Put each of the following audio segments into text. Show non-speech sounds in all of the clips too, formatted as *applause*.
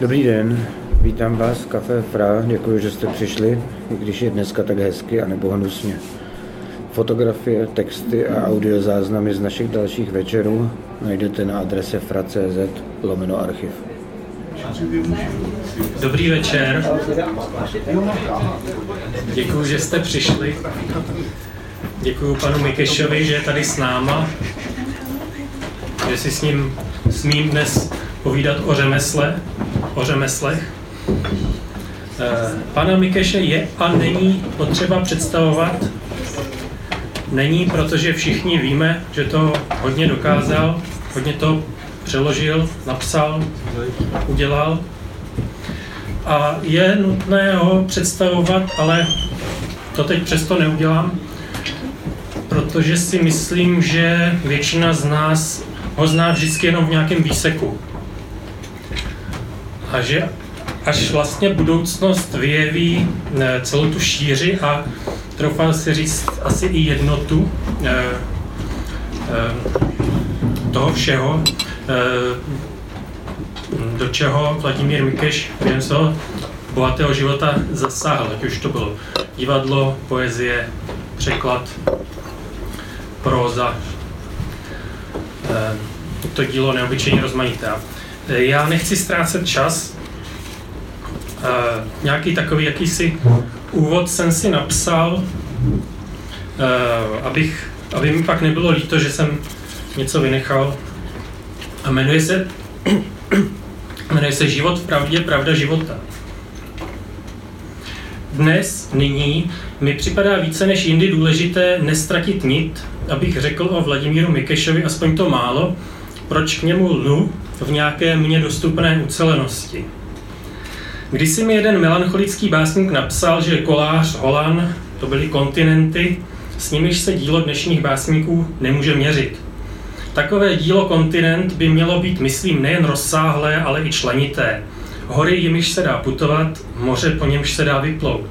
Dobrý den, vítám vás v Café Fra, děkuji, že jste přišli, i když je dneska tak hezky a nebo hnusně. Fotografie, texty a audiozáznamy z našich dalších večerů najdete na adrese fra.cz lomeno archiv. Dobrý večer. Děkuji, že jste přišli. Děkuji panu Mikešovi, že je tady s náma, že si s ním smím dnes povídat o řemesle, o řemeslech. Eh, pana Mikeše je a není potřeba představovat. Není, protože všichni víme, že to hodně dokázal, hodně to přeložil, napsal, udělal. A je nutné ho představovat, ale to teď přesto neudělám, protože si myslím, že většina z nás ho zná vždycky jenom v nějakém výseku. A že až vlastně budoucnost vyjeví eh, celou tu šíři a troufám si říct asi i jednotu eh, eh, toho všeho, do čeho Vladimír Mikeš během svého bohatého života zasáhl, ať už to bylo divadlo, poezie, překlad, próza. To dílo neobyčejně rozmanité. Já nechci ztrácet čas. Nějaký takový jakýsi úvod jsem si napsal, abych, aby mi pak nebylo líto, že jsem něco vynechal. A jmenuje se, *coughs* jmenuje se Život v pravdě, pravda života. Dnes, nyní, mi připadá více než jindy důležité nestratit nit, abych řekl o Vladimíru Mikešovi aspoň to málo, proč k němu lnu v nějaké mně dostupné ucelenosti. Když si mi jeden melancholický básník napsal, že kolář, Holan, to byly kontinenty, s nimiž se dílo dnešních básníků nemůže měřit. Takové dílo kontinent by mělo být, myslím, nejen rozsáhlé, ale i členité. Hory, jimiž se dá putovat, moře, po němž se dá vyplout.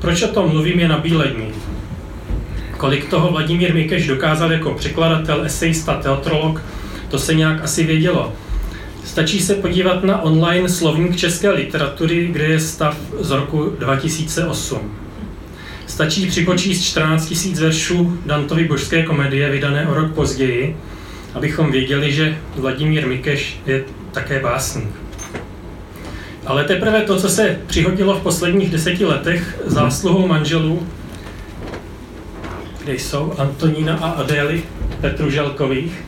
Proč o tom mluvím je na bílední. Kolik toho Vladimír Mikeš dokázal jako překladatel, esejista, teatrolog, to se nějak asi vědělo. Stačí se podívat na online slovník české literatury, kde je stav z roku 2008. Stačí připočíst 14 000 veršů Dantovy božské komedie, vydané o rok později, abychom věděli, že Vladimír Mikeš je také básník. Ale teprve to, co se přihodilo v posledních deseti letech zásluhou manželů, kde jsou Antonína a Adély Petruželkových,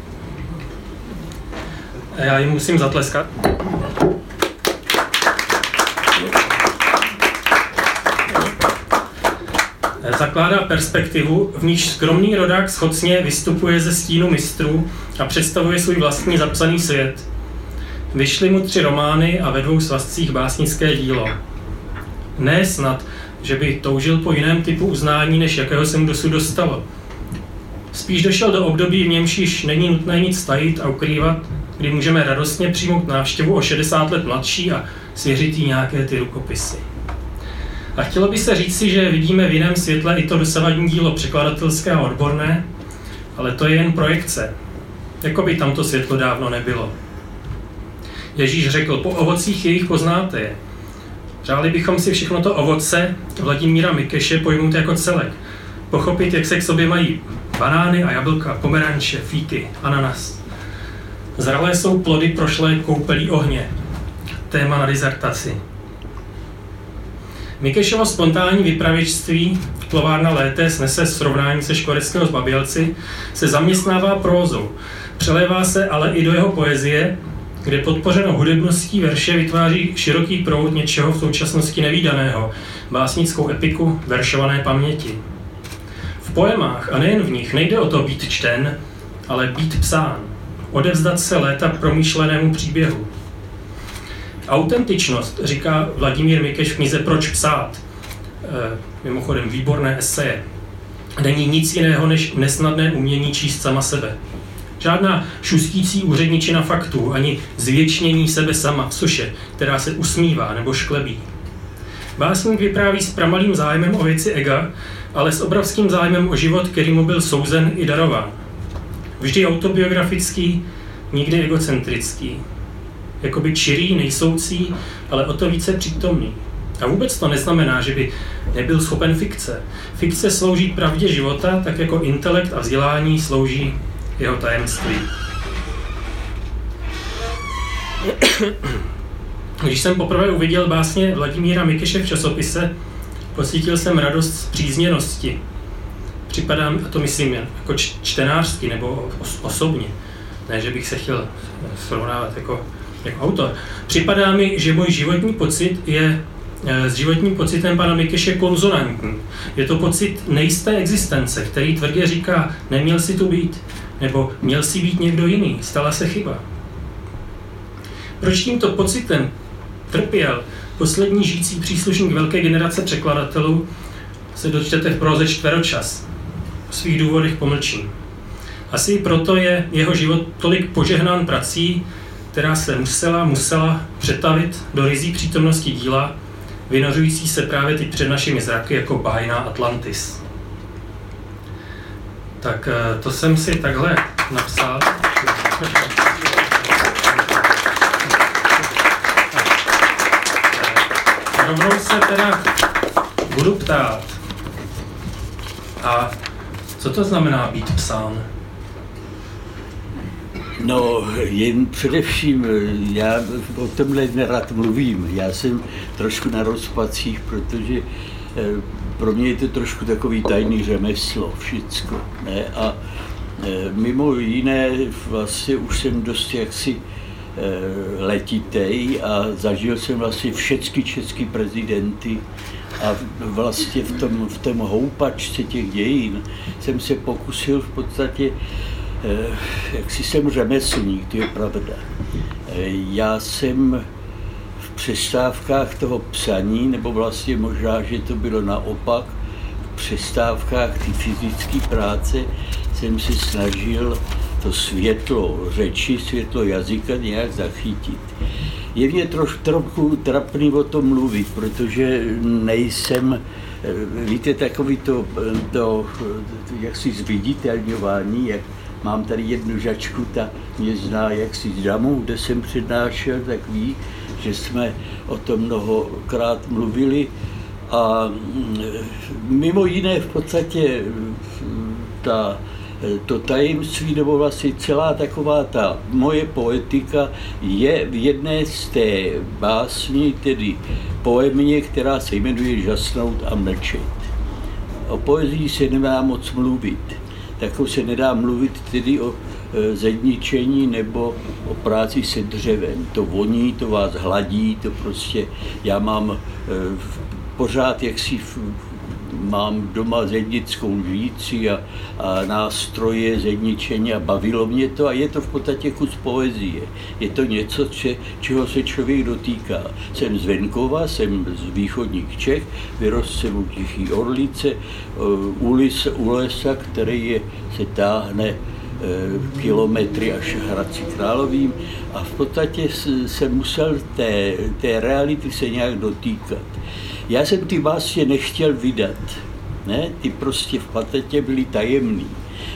já jim musím zatleskat. Zakládá perspektivu, v níž skromný rodák schocně vystupuje ze stínu mistrů a představuje svůj vlastní zapsaný svět. Vyšly mu tři romány a ve dvou svazcích básnické dílo. Ne snad, že by toužil po jiném typu uznání, než jakého se mu dosud dostalo. Spíš došel do období, v němž již není nutné nic tajit a ukrývat, kdy můžeme radostně přijmout návštěvu o 60 let mladší a svěřit jí nějaké ty rukopisy. A chtělo by se říci, že vidíme v jiném světle i to dosavadní dílo překladatelské a odborné, ale to je jen projekce. Jako by tamto světlo dávno nebylo. Ježíš řekl, po ovocích jejich poznáte je. Přáli bychom si všechno to ovoce Vladimíra Mikeše pojmout jako celek. Pochopit, jak se k sobě mají banány a jablka, pomeranče, fíky, ananas. Zralé jsou plody prošlé koupelí ohně. Téma na dizertaci. Mikešovo spontánní vypravěčství Plovárna lété snese srovnání se Škoreckého z Babělci se zaměstnává prózou. Přelévá se ale i do jeho poezie, kde podpořeno hudebností verše vytváří široký proud něčeho v současnosti nevýdaného, básnickou epiku veršované paměti. V poemách a nejen v nich nejde o to být čten, ale být psán odevzdat se léta promýšlenému příběhu. Autentičnost, říká Vladimír Mikeš v knize Proč psát, e, mimochodem výborné eseje, není nic jiného než nesnadné umění číst sama sebe. Žádná šustící úředničina faktů, ani zvětšnění sebe sama v suše, která se usmívá nebo šklebí. Básník vypráví s pramalým zájmem o věci ega, ale s obrovským zájmem o život, který mu byl souzen i darován. Vždy autobiografický, nikdy egocentrický. jakoby čirý, nejsoucí, ale o to více přítomný. A vůbec to neznamená, že by nebyl schopen fikce. Fikce slouží pravdě života, tak jako intelekt a vzdělání slouží jeho tajemství. Když jsem poprvé uviděl básně Vladimíra Mikyše v časopise, pocítil jsem radost z přízněnosti. Připadám, a to myslím jako čtenářsky nebo osobně, ne, že bych se chtěl srovnávat jako, jako autor. Připadá mi, že můj životní pocit je eh, s životním pocitem pana Mikyše konzonantní. Je to pocit nejisté existence, který tvrdě říká, neměl si tu být, nebo měl si být někdo jiný, stala se chyba. Proč tímto pocitem trpěl poslední žijící příslušník velké generace překladatelů, se dočtete v proze čtveročas. O svých důvodech pomlčím. Asi proto je jeho život tolik požehnán prací, která se musela, musela přetavit do rizí přítomnosti díla, vynořující se právě teď před našimi zraky jako bájná Atlantis. Tak eh, to jsem si takhle napsal. rovnou se teda budu ptát. A co to znamená být psán? No, jen především, já o tomhle nerad mluvím. Já jsem trošku na rozpacích, protože eh, pro mě je to trošku takový tajný řemeslo, všecko. Ne? A eh, mimo jiné, vlastně už jsem dost jaksi Eh, letitej a zažil jsem vlastně všechny české prezidenty a vlastně v tom, v tom houpačce těch dějin jsem se pokusil v podstatě, eh, jak si jsem řemeslník, to je pravda. Eh, já jsem v přestávkách toho psaní, nebo vlastně možná, že to bylo naopak, v přestávkách té fyzické práce jsem se snažil to světlo řeči, světlo jazyka nějak zachytit. Je mě troš, trochu trapný o tom mluvit, protože nejsem, eh, víte, takový to, eh, to jak si zviditelňování, jak mám tady jednu žačku, ta mě zná jak si z damu, kde jsem přednášel, tak ví, že jsme o tom mnohokrát mluvili. A mm, mimo jiné v podstatě ta to tajemství, nebo vlastně celá taková ta moje poetika je v jedné z té básni, tedy poemě, která se jmenuje Žasnout a mlčet. O poezii se nedá moc mluvit. Takovou se nedá mluvit tedy o e, zedničení nebo o práci se dřevem. To voní, to vás hladí, to prostě já mám e, pořád jaksi mám doma zednickou lžíci a, a nástroje zedničení a bavilo mě to a je to v podstatě kus poezie. Je to něco, če, čeho se člověk dotýká. Jsem z Venkova, jsem z východních Čech, vyrost jsem u Tichý Orlice, u, lisa, u lesa, který je, se táhne e, kilometry až Hradci Královým a v podstatě se musel té, té reality se nějak dotýkat. Já jsem ty básně nechtěl vydat. Ne? Ty prostě v patetě byly tajemný.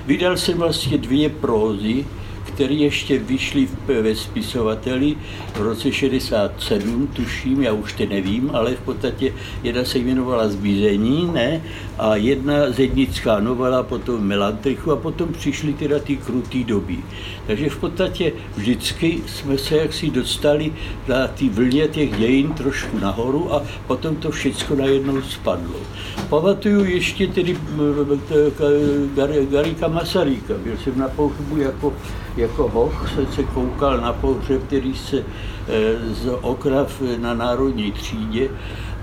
Vydal jsem vlastně dvě prózy, které ještě vyšly ve spisovateli v roce 67, tuším, já už to nevím, ale v podstatě jedna se jmenovala Zbízení, ne? A jedna zednická novela, potom Melantrichu a potom přišly teda ty krutý doby. Takže v podstatě vždycky jsme se jaksi dostali na ty vlně těch dějin trošku nahoru a potom to všechno najednou spadlo. Pamatuju ještě tedy Garika Masaryka, byl jsem na pohřbu jako jako hoch jsem se koukal na pohřeb, který se eh, z okrav na národní třídě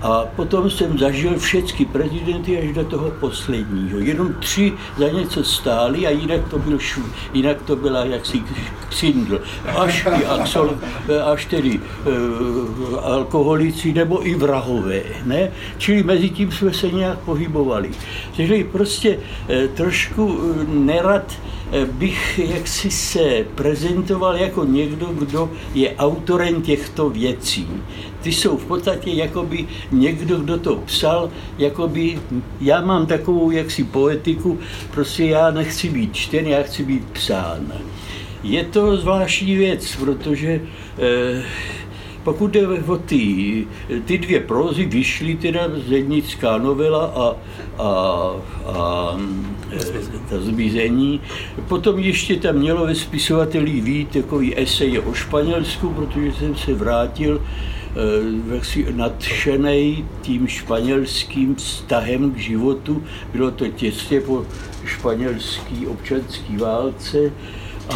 a potom jsem zažil všechny prezidenty až do toho posledního. Jenom tři za něco stáli a jinak to byl šu, jinak to byla jaksi ksindl. Až axol, až tedy e, alkoholici nebo i vrahové. Ne? Čili mezi tím jsme se nějak pohybovali. Takže prostě e, trošku nerad bych jaksi se prezentoval jako někdo, kdo je autorem těchto věcí. Ty jsou v podstatě jakoby někdo, kdo to psal, jakoby já mám takovou jaksi poetiku, prostě já nechci být čten, já chci být psán. Je to zvláštní věc, protože eh, pokud jde o ty, ty dvě prózy, vyšly teda zednická novela a, a, a ta zmizení. Potom ještě tam mělo ve spisovatelích vít takový esej o Španělsku, protože jsem se vrátil eh, nadšený tím španělským vztahem k životu. Bylo to těsně po španělské občanské válce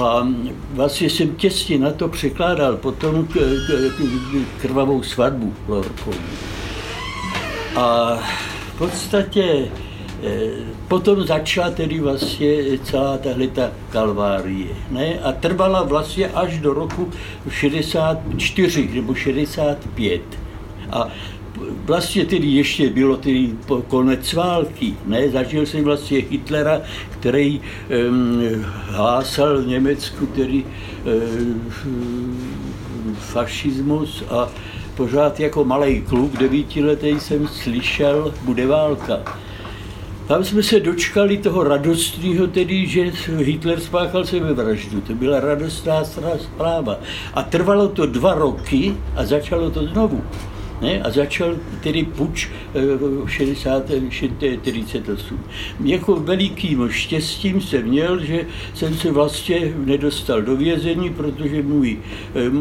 a vlastně jsem těsně na to překládal potom k, k, k, krvavou svatbu Lorkovou. A v podstatě eh, potom začala tedy vlastně celá tahle ta kalvárie. Ne? A trvala vlastně až do roku 64 nebo 65. A vlastně tedy ještě bylo tedy konec války. Ne? Zažil jsem vlastně Hitlera, který um, hlásal v Německu tedy um, fašismus a pořád jako malý kluk, devítiletý jsem slyšel, bude válka. Tam jsme se dočkali toho radostného, tedy, že Hitler spáchal sebevraždu. To byla radostná zpráva. A trvalo to dva roky a začalo to znovu. Ne? A začal tedy puč v 60, 48. Jako velikým štěstím jsem měl, že jsem se vlastně nedostal do vězení, protože můj,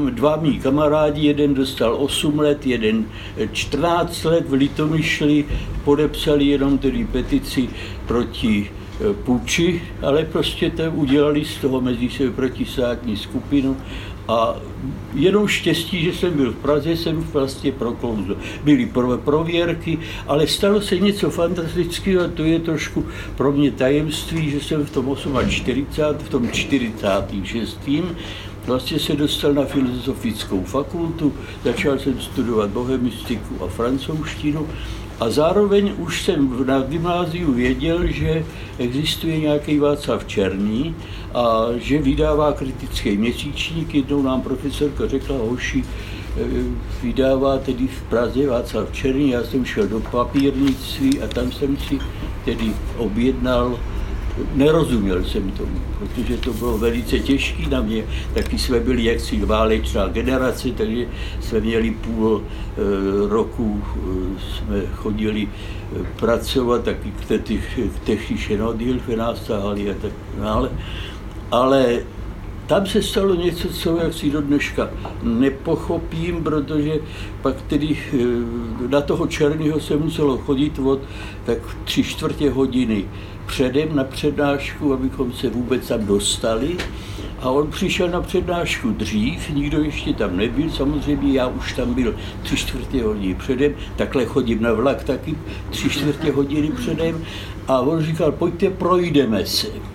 dva mý kamarádi, jeden dostal 8 let, jeden 14 let v Litomyšli, podepsali jenom tedy petici proti půči, ale prostě to udělali z toho mezi sebe protistátní skupinu a jenom štěstí, že jsem byl v Praze, jsem vlastně proklouzl. Byly prvé prověrky, ale stalo se něco fantastického a to je trošku pro mě tajemství, že jsem v tom 48, v tom 46. Vlastně se dostal na filozofickou fakultu, začal jsem studovat bohemistiku a francouzštinu a zároveň už jsem na gymnáziu věděl, že existuje nějaký Václav Černý a že vydává kritický měsíčník. Jednou nám profesorka řekla, hoši, eh, vydává tedy v Praze Václav Černý. Já jsem šel do papírnictví a tam jsem si tedy objednal nerozuměl jsem tomu, protože to bylo velice těžké na mě. Taky jsme byli jaksi válečná generace, takže jsme měli půl e, roku, e, jsme chodili e, pracovat, taky k techniše nodil, nás tahali a tak dále. Ale tam se stalo něco, co jak si do dneška nepochopím, protože pak tedy na toho černého se muselo chodit od tak tři čtvrtě hodiny předem na přednášku, abychom se vůbec tam dostali. A on přišel na přednášku dřív, nikdo ještě tam nebyl, samozřejmě já už tam byl tři čtvrtě hodiny předem, takhle chodím na vlak taky tři čtvrtě hodiny předem a on říkal, pojďte, projdeme se.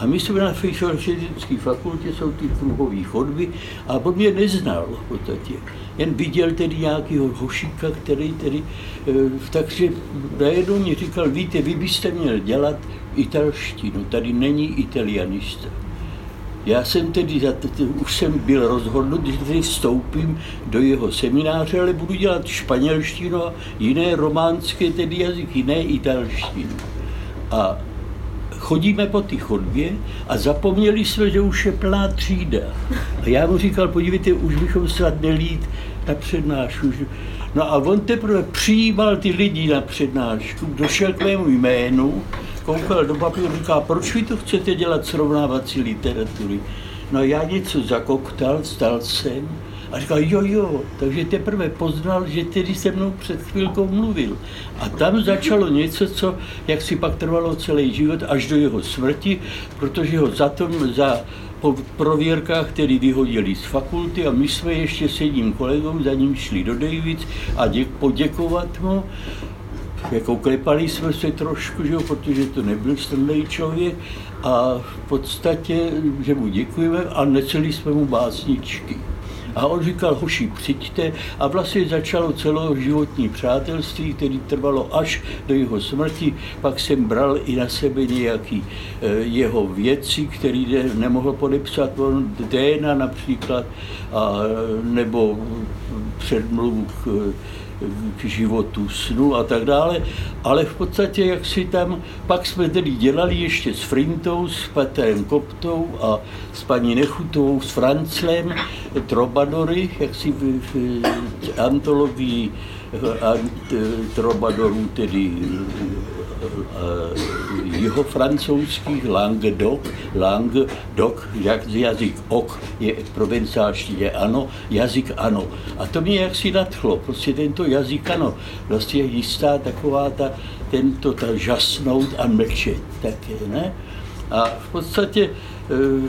A my jsme na Filozofické fakultě, jsou ty kruhové chodby a on mě neznal v podstatě. Jen viděl tedy nějakého hošíka, který tedy, e, takže najednou mi říkal, víte, vy byste měl dělat italštinu, tady není italianista. Já jsem tedy, už jsem byl rozhodnut, že tedy vstoupím do jeho semináře, ale budu dělat španělštinu a jiné románské tedy jazyky, jiné italštinu. A chodíme po té chodbě a zapomněli jsme, že už je plná třída. A já mu říkal, podívejte, už bychom snad nelít na přednášku. No a on teprve přijímal ty lidi na přednášku, došel k mému jménu, koukal do papíru, říká, proč vy to chcete dělat srovnávací literatury? No já něco zakoktal, stal jsem, a říkal, jo, jo, takže teprve poznal, že tedy se mnou před chvilkou mluvil. A tam začalo něco, co jak si pak trvalo celý život až do jeho smrti, protože ho za tom, za po prověrkách, který vyhodili z fakulty a my jsme ještě s jedním kolegou za ním šli do Davids a děk, poděkovat mu. Jako klepali jsme se trošku, že jo, protože to nebyl strnej člověk a v podstatě, že mu děkujeme a neceli jsme mu básničky. A on říkal, hoši, přijďte. A vlastně začalo celoživotní přátelství, které trvalo až do jeho smrti. Pak jsem bral i na sebe nějaký eh, jeho věci, které nemohl podepsat on, DNA například, a, nebo předmluvu k, k životu, snu a tak dále, ale v podstatě, jak si tam, pak jsme tedy dělali ještě s Frintou, s Petrem Koptou a s paní Nechutovou, s Franclem, Trobadory, jak si v, v antologii trobadorů, tedy jeho francouzských Languedoc, Languedoc, jak jazyk ok je provinciálštině ano, jazyk ano. A to mě jaksi nadchlo, prostě tento jazyk ano, vlastně je jistá taková ta, tento ta žasnout a mlčet také, ne? A v podstatě eh,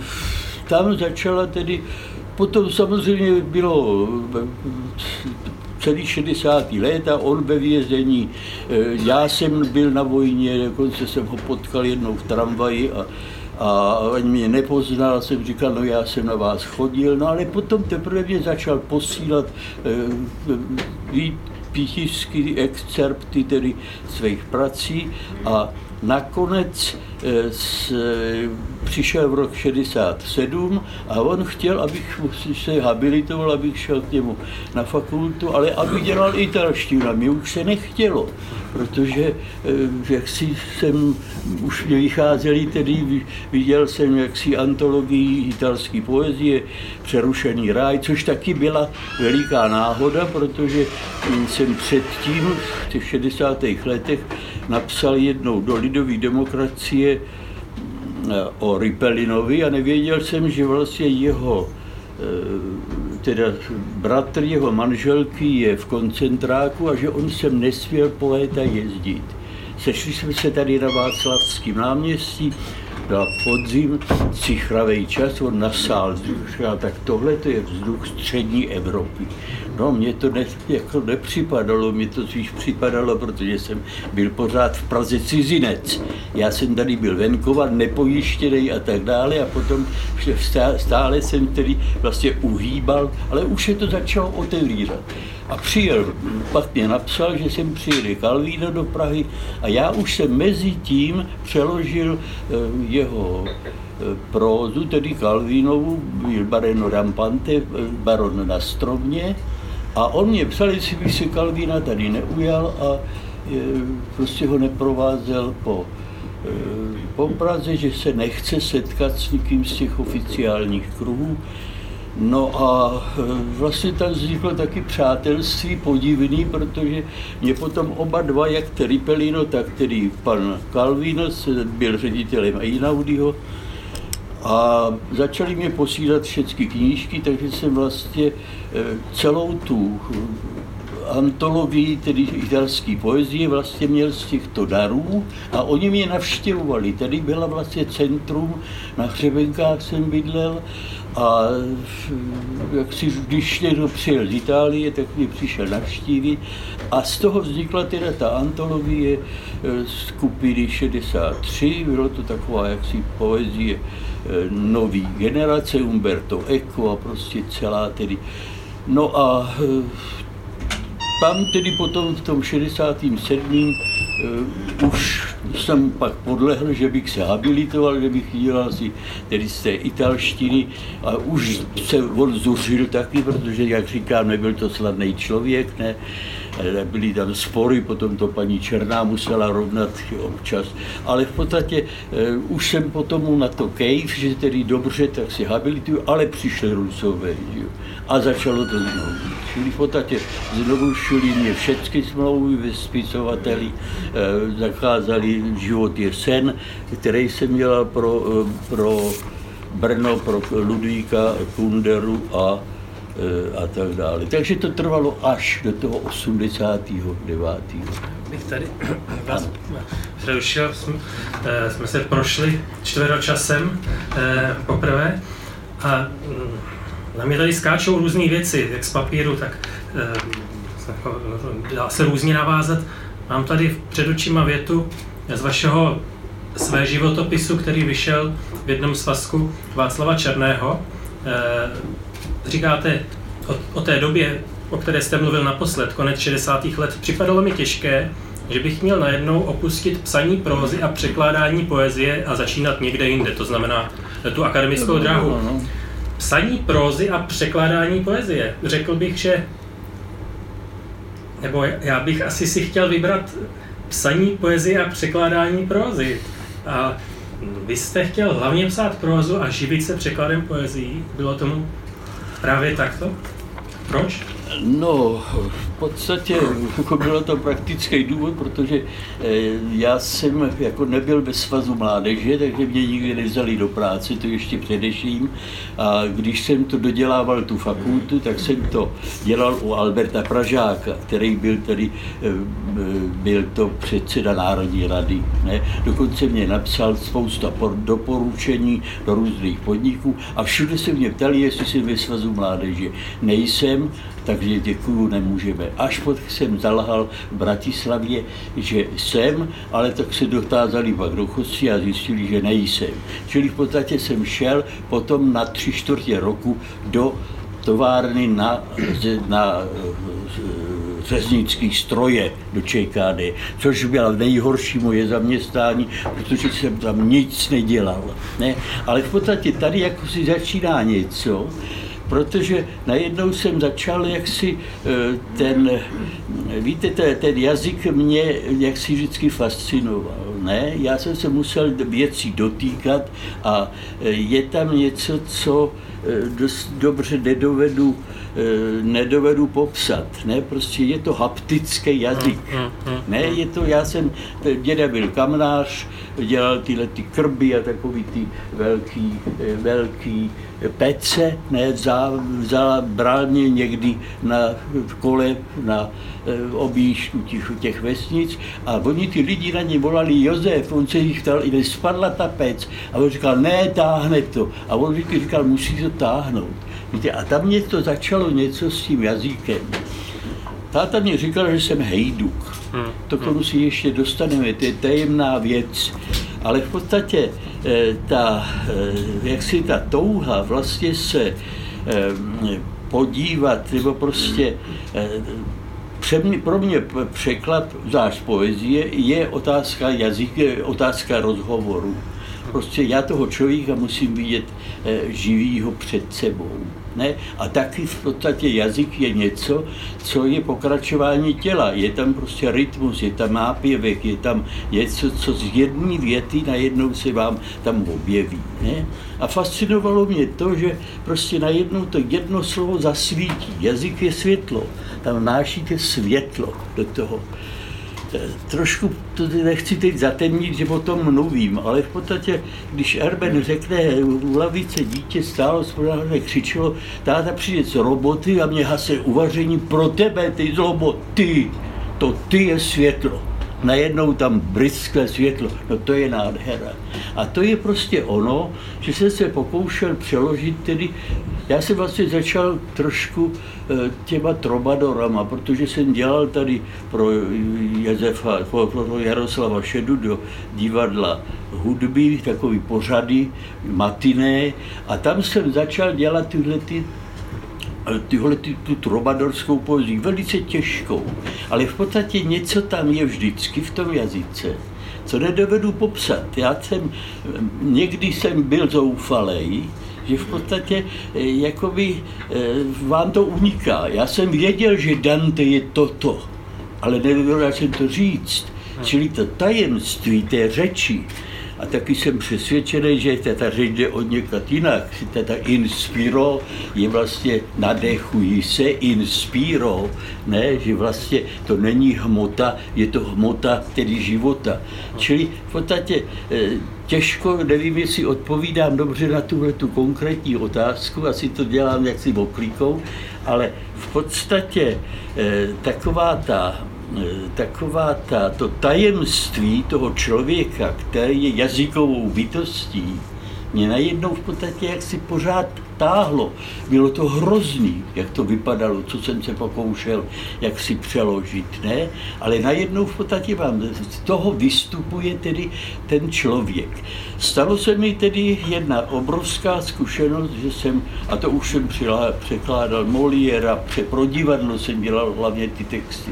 tam začala tedy Potom samozřejmě bylo celý 60. let a on ve vězení. E, já jsem byl na vojně, dokonce jsem ho potkal jednou v tramvaji a, a ani mě nepoznal, jsem říkal, no já jsem na vás chodil, no ale potom teprve mě začal posílat e, pítišský excerpty tedy svých prací a nakonec s, přišel v rok 67 a on chtěl, abych se habilitoval, abych šel k němu na fakultu, ale aby dělal italštinu. A mě už se nechtělo, protože eh, jak si jsem, už mě vycházeli tedy, viděl jsem jaksi antologii italské poezie, Přerušený ráj, což taky byla veliká náhoda, protože jsem předtím v těch 60. letech napsal jednou do lidové demokracie eh, o Ripelinovi a nevěděl jsem, že vlastně jeho eh, teda bratr jeho manželky je v koncentráku a že on sem nesměl po léta jezdit. Sešli jsme se tady na Václavském náměstí, byla podzim, cichravý čas, on nasál vzduch, tak tohle to je vzduch střední Evropy. No, mně to ne, jako nepřipadalo, mě to spíš připadalo, protože jsem byl pořád v Praze cizinec. Já jsem tady byl venkova, nepojištěný a tak dále a potom stále jsem tedy vlastně uhýbal, ale už se to začalo otevírat. A přijel, pak mě napsal, že jsem přijel Kalvína do Prahy a já už jsem mezi tím přeložil eh, jeho eh, prózu, tedy Kalvínovu, byl Bareno Rampante, eh, baron na Strovně, a on mě psal, jestli bych se Kalvína tady neujal a prostě ho neprovázel po, po Praze, že se nechce setkat s nikým z těch oficiálních kruhů. No a vlastně tam vzniklo taky přátelství podivný, protože mě potom oba dva, jak tedy Pelino, tak tedy pan Calvino, byl ředitelem Einaudiho, a začali mě posílat všechny knížky, takže jsem vlastně e, celou tu antologii, tedy italské poezie, vlastně měl z těchto darů a oni mě navštěvovali. Tady byla vlastně centrum, na Hřebenkách jsem bydlel a jak si, když někdo přijel z Itálie, tak mě přišel navštívit a z toho vznikla teda ta antologie e, skupiny 63, bylo to taková jaksi poezie Eh, nový generace, Umberto Eco a prostě celá tedy. No a eh, tam tedy potom v tom 67. Uh, eh, už jsem pak podlehl, že bych se habilitoval, že bych dělal si tedy z té italštiny a už se on zuřil taky, protože, jak říkám, nebyl to slavný člověk, ne, byly tam spory, potom to paní Černá musela rovnat občas, ale v podstatě uh, už jsem potom na to kejv, že tedy dobře, tak si habilituju, ale přišli Rusové, jo, a začalo to znovu. Čili v podstatě znovu šli mě všechny smlouvy ve spisovateli, uh, zakázali život je sen, který jsem dělal pro, uh, pro Brno, pro Ludvíka Kunderu a Eh, a tak dále. Takže to trvalo až do toho 89. Bych tady *clears throat* vás přerušil, jsme, eh, jsme se prošli čtveročasem eh, poprvé a mm, na mě tady skáčou různé věci, jak z papíru, tak jako, dá se různě navázat. Mám tady před očima větu z vašeho své životopisu, který vyšel v jednom svazku Václava Černého říkáte o, o té době, o které jste mluvil naposled, konec 60. let, připadalo mi těžké, že bych měl najednou opustit psaní prózy a překládání poezie a začínat někde jinde, to znamená tu akademickou dráhu. Psaní prózy a překládání poezie. Řekl bych, že nebo já bych asi si chtěl vybrat psaní poezie a překládání prózy. A vy jste chtěl hlavně psát prózu a živit se překladem poezí. Bylo tomu právě takto? Proč? No, v podstatě jako bylo to praktický důvod, protože eh, já jsem jako nebyl ve svazu mládeže, takže mě nikdy nevzali do práce, to ještě předeším. A když jsem to dodělával tu fakultu, tak jsem to dělal u Alberta Pražáka, který byl tady, eh, byl to předseda Národní rady. Ne? Dokonce mě napsal spousta doporučení do různých podniků a všude se mě ptali, jestli jsem ve svazu mládeže. Nejsem, takže děkuju, nemůžeme. Až pod jsem zalhal v Bratislavě, že jsem, ale tak se dotázali pak do a zjistili, že nejsem. Čili v podstatě jsem šel potom na tři čtvrtě roku do továrny na, na eh, řeznický stroje do ČKD, což bylo nejhorší moje zaměstnání, protože jsem tam nic nedělal. Ne? Ale v podstatě tady jako si začíná něco, protože najednou jsem začal jaksi eh, ten, víte, ten jazyk mě jaksi vždycky fascinoval. Ne? Já jsem se musel věcí dotýkat a eh, je tam něco, co eh, dost dobře nedovedu, nedovedu popsat. Ne? Prostě je to haptický jazyk. Mm, mm, mm, ne? Je to, já jsem, děda byl kamnář, dělal tyhle ty krby a takový ty velký, velký pece, ne, vzal, vzal, bral mě někdy na kole, na e, objížďku těch, těch vesnic a oni ty lidi na ně volali Josef, on se jich ptal, kde spadla ta pec a on říkal, ne, táhne to. A on říkal musí to táhnout. Víte, a tam mě to začalo něco s tím jazykem. Táta mě říkal, že jsem hejduk. Hmm. To k tomu si ještě dostaneme, to je tajemná věc. Ale v podstatě Eh, ta, eh, jak si ta touha vlastně se eh, podívat, nebo prostě pro mě překlad, záš poezie, je otázka jazyka, otázka rozhovoru. Prostě já toho člověka musím vidět živýho před sebou. Ne? A taky v podstatě jazyk je něco, co je pokračování těla. Je tam prostě rytmus, je tam nápěvek, je tam něco, co z jedné věty najednou se vám tam objeví. Ne? A fascinovalo mě to, že prostě najednou to jedno slovo zasvítí. Jazyk je světlo. Tam nášíte světlo do toho trošku to nechci teď zatemnit, že o tom mluvím, ale v podstatě, když Erben řekne, u lavice dítě stálo správně křičelo, táta přijde z roboty a mě hase uvaření pro tebe, ty zlobo, ty, to ty je světlo. Najednou tam briskle světlo, no to je nádhera. A to je prostě ono, že jsem se pokoušel přeložit tedy, já jsem vlastně začal trošku eh, těma trobadorama, protože jsem dělal tady pro Josefa, pro Jaroslava Šedu do divadla hudby, takový pořady, matiné, a tam jsem začal dělat tyhle ty tyhle ty, tu trobadorskou poezii, velice těžkou, ale v podstatě něco tam je vždycky v tom jazyce, co nedovedu popsat. Já jsem, někdy jsem byl zoufalej, že v podstatě eh, jakoby eh, vám to uniká. Já jsem věděl, že Dante je toto, ale nedovedl jsem to říct. Čili to tajemství té řeči, a taky jsem přesvědčený, že ta řeč jde od někat jinak. Teta inspiro je vlastně nadechují se, inspiro, ne, že vlastně to není hmota, je to hmota tedy života. Čili v podstatě eh, těžko, nevím, jestli odpovídám dobře na tuhle tu konkrétní otázku, asi to dělám jaksi oklíkou, ale v podstatě eh, taková ta E, taková ta, to tajemství toho člověka, který je jazykovou bytostí, mě najednou v podstatě jak si pořád táhlo. Bylo to hrozný, jak to vypadalo, co jsem se pokoušel jak si přeložit, ne? Ale najednou v podstatě vám z toho vystupuje tedy ten člověk. Stalo se mi tedy jedna obrovská zkušenost, že jsem, a to už jsem překládal Moliera, pro divadlo jsem dělal hlavně ty texty,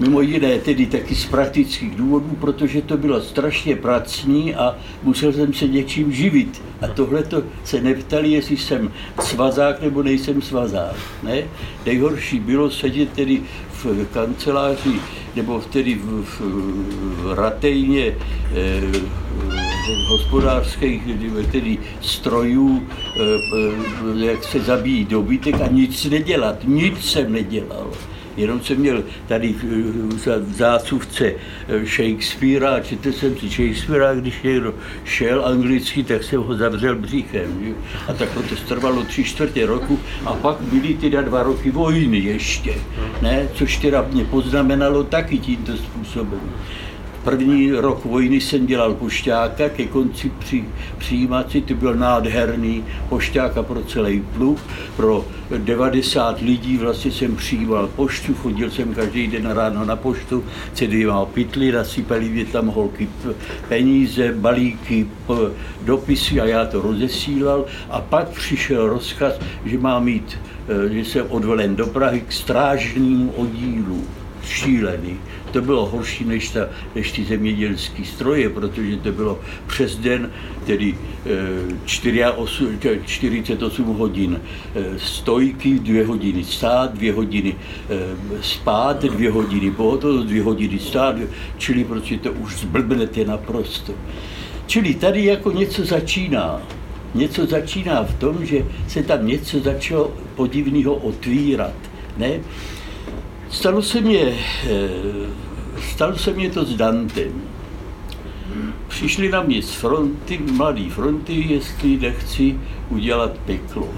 Mimo jiné tedy taky z praktických důvodů, protože to bylo strašně pracní a musel jsem se něčím živit. A tohle to se neptali, jestli jsem svazák nebo nejsem svazák. Ne? Nejhorší bylo sedět tedy v kanceláři nebo tedy v, v, v ratejně eh, hospodářských tedy strojů, eh, eh, jak se zabíjí dobytek a nic nedělat. Nic jsem nedělal jenom jsem měl tady v zásuvce eh, Shakespearea a četl jsem si Shakespearea, když někdo šel anglicky, tak jsem ho zavřel břichem. Že? A tak to trvalo tři čtvrtě roku a pak byly teda dva roky vojny ještě, ne? což teda mě poznamenalo taky tímto způsobem. První rok vojny jsem dělal pošťáka, ke konci při, přijímací, to byl nádherný pošťáka pro celý pluk, pro 90 lidí vlastně jsem přijímal poštu, chodil jsem každý den ráno na poštu, cedýval pytli, nasypali mě tam holky peníze, balíky, dopisy a já to rozesílal. A pak přišel rozkaz, že má mít, eh, že jsem odvelen do Prahy k strážnímu oddílu šílený. To bylo horší než, ta, než ty zemědělské stroje, protože to bylo přes den, tedy 48 hodin e, stojky, dvě hodiny stát, dvě hodiny e, spát, dvě hodiny pohotovost, dvě hodiny stát, čili prostě to už zblbnete naprosto. Čili tady jako něco začíná. Něco začíná v tom, že se tam něco začalo podivného otvírat. Ne? Stalo se mě, eh, stalo se mě to s Dantem. Přišli na mě z fronty, mladý fronty, jestli nechci udělat peklo.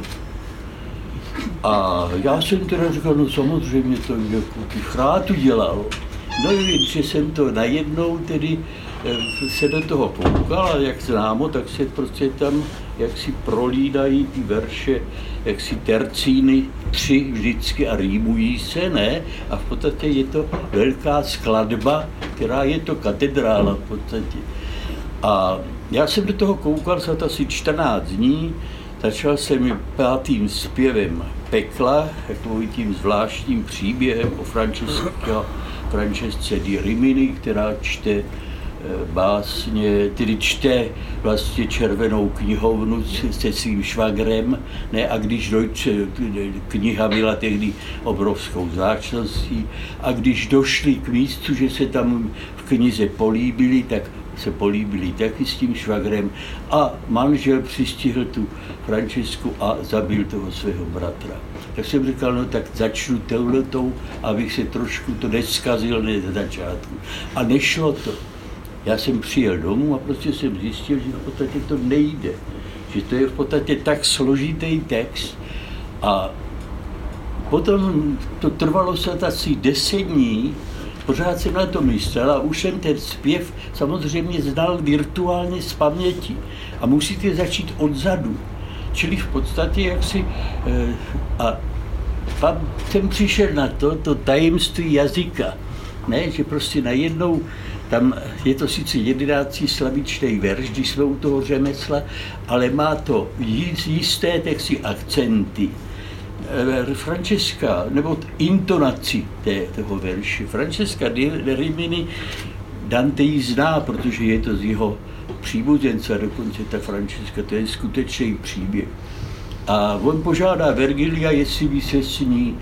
A já jsem teda říkal, no samozřejmě to jako bych rád udělal. No že jsem to najednou tedy se do toho koukal a jak známo, tak se prostě tam jak si prolídají ty verše, jak si tercíny tři vždycky a rýmují se, ne? A v podstatě je to velká skladba, která je to katedrála v podstatě. A já jsem do toho koukal za asi 14 dní, začal jsem pátým zpěvem Pekla, takovým tím zvláštním příběhem o Francesce di Rimini, která čte Eh, básně, tedy čte vlastně červenou knihovnu se svým švagrem, ne, a když dojče, kniha byla tehdy obrovskou záčností, a když došli k místu, že se tam v knize políbili, tak se políbili taky s tím švagrem a manžel přistihl tu Francesku a zabil toho svého bratra. Tak jsem říkal, no tak začnu touhletou, abych se trošku to neskazil na začátku. A nešlo to. Já jsem přijel domů a prostě jsem zjistil, že v podstatě to nejde. Že to je v podstatě tak složitý text. A potom to trvalo se asi deset dní, pořád jsem na to myslel a už jsem ten zpěv samozřejmě znal virtuálně z paměti. A musíte začít odzadu. Čili v podstatě jak si... Eh, a pak jsem přišel na to, to tajemství jazyka. Ne, že prostě najednou tam je to sice jedenáctý slavičný verš, když jsme u toho řemesla, ale má to jisté texty akcenty. Eh, Francesca, nebo intonaci té, toho verše. Francesca de Rimini, Dante ji zná, protože je to z jeho příbuzence, dokonce ta Francesca, to je skutečný příběh. A on požádá Vergilia, jestli by se s ní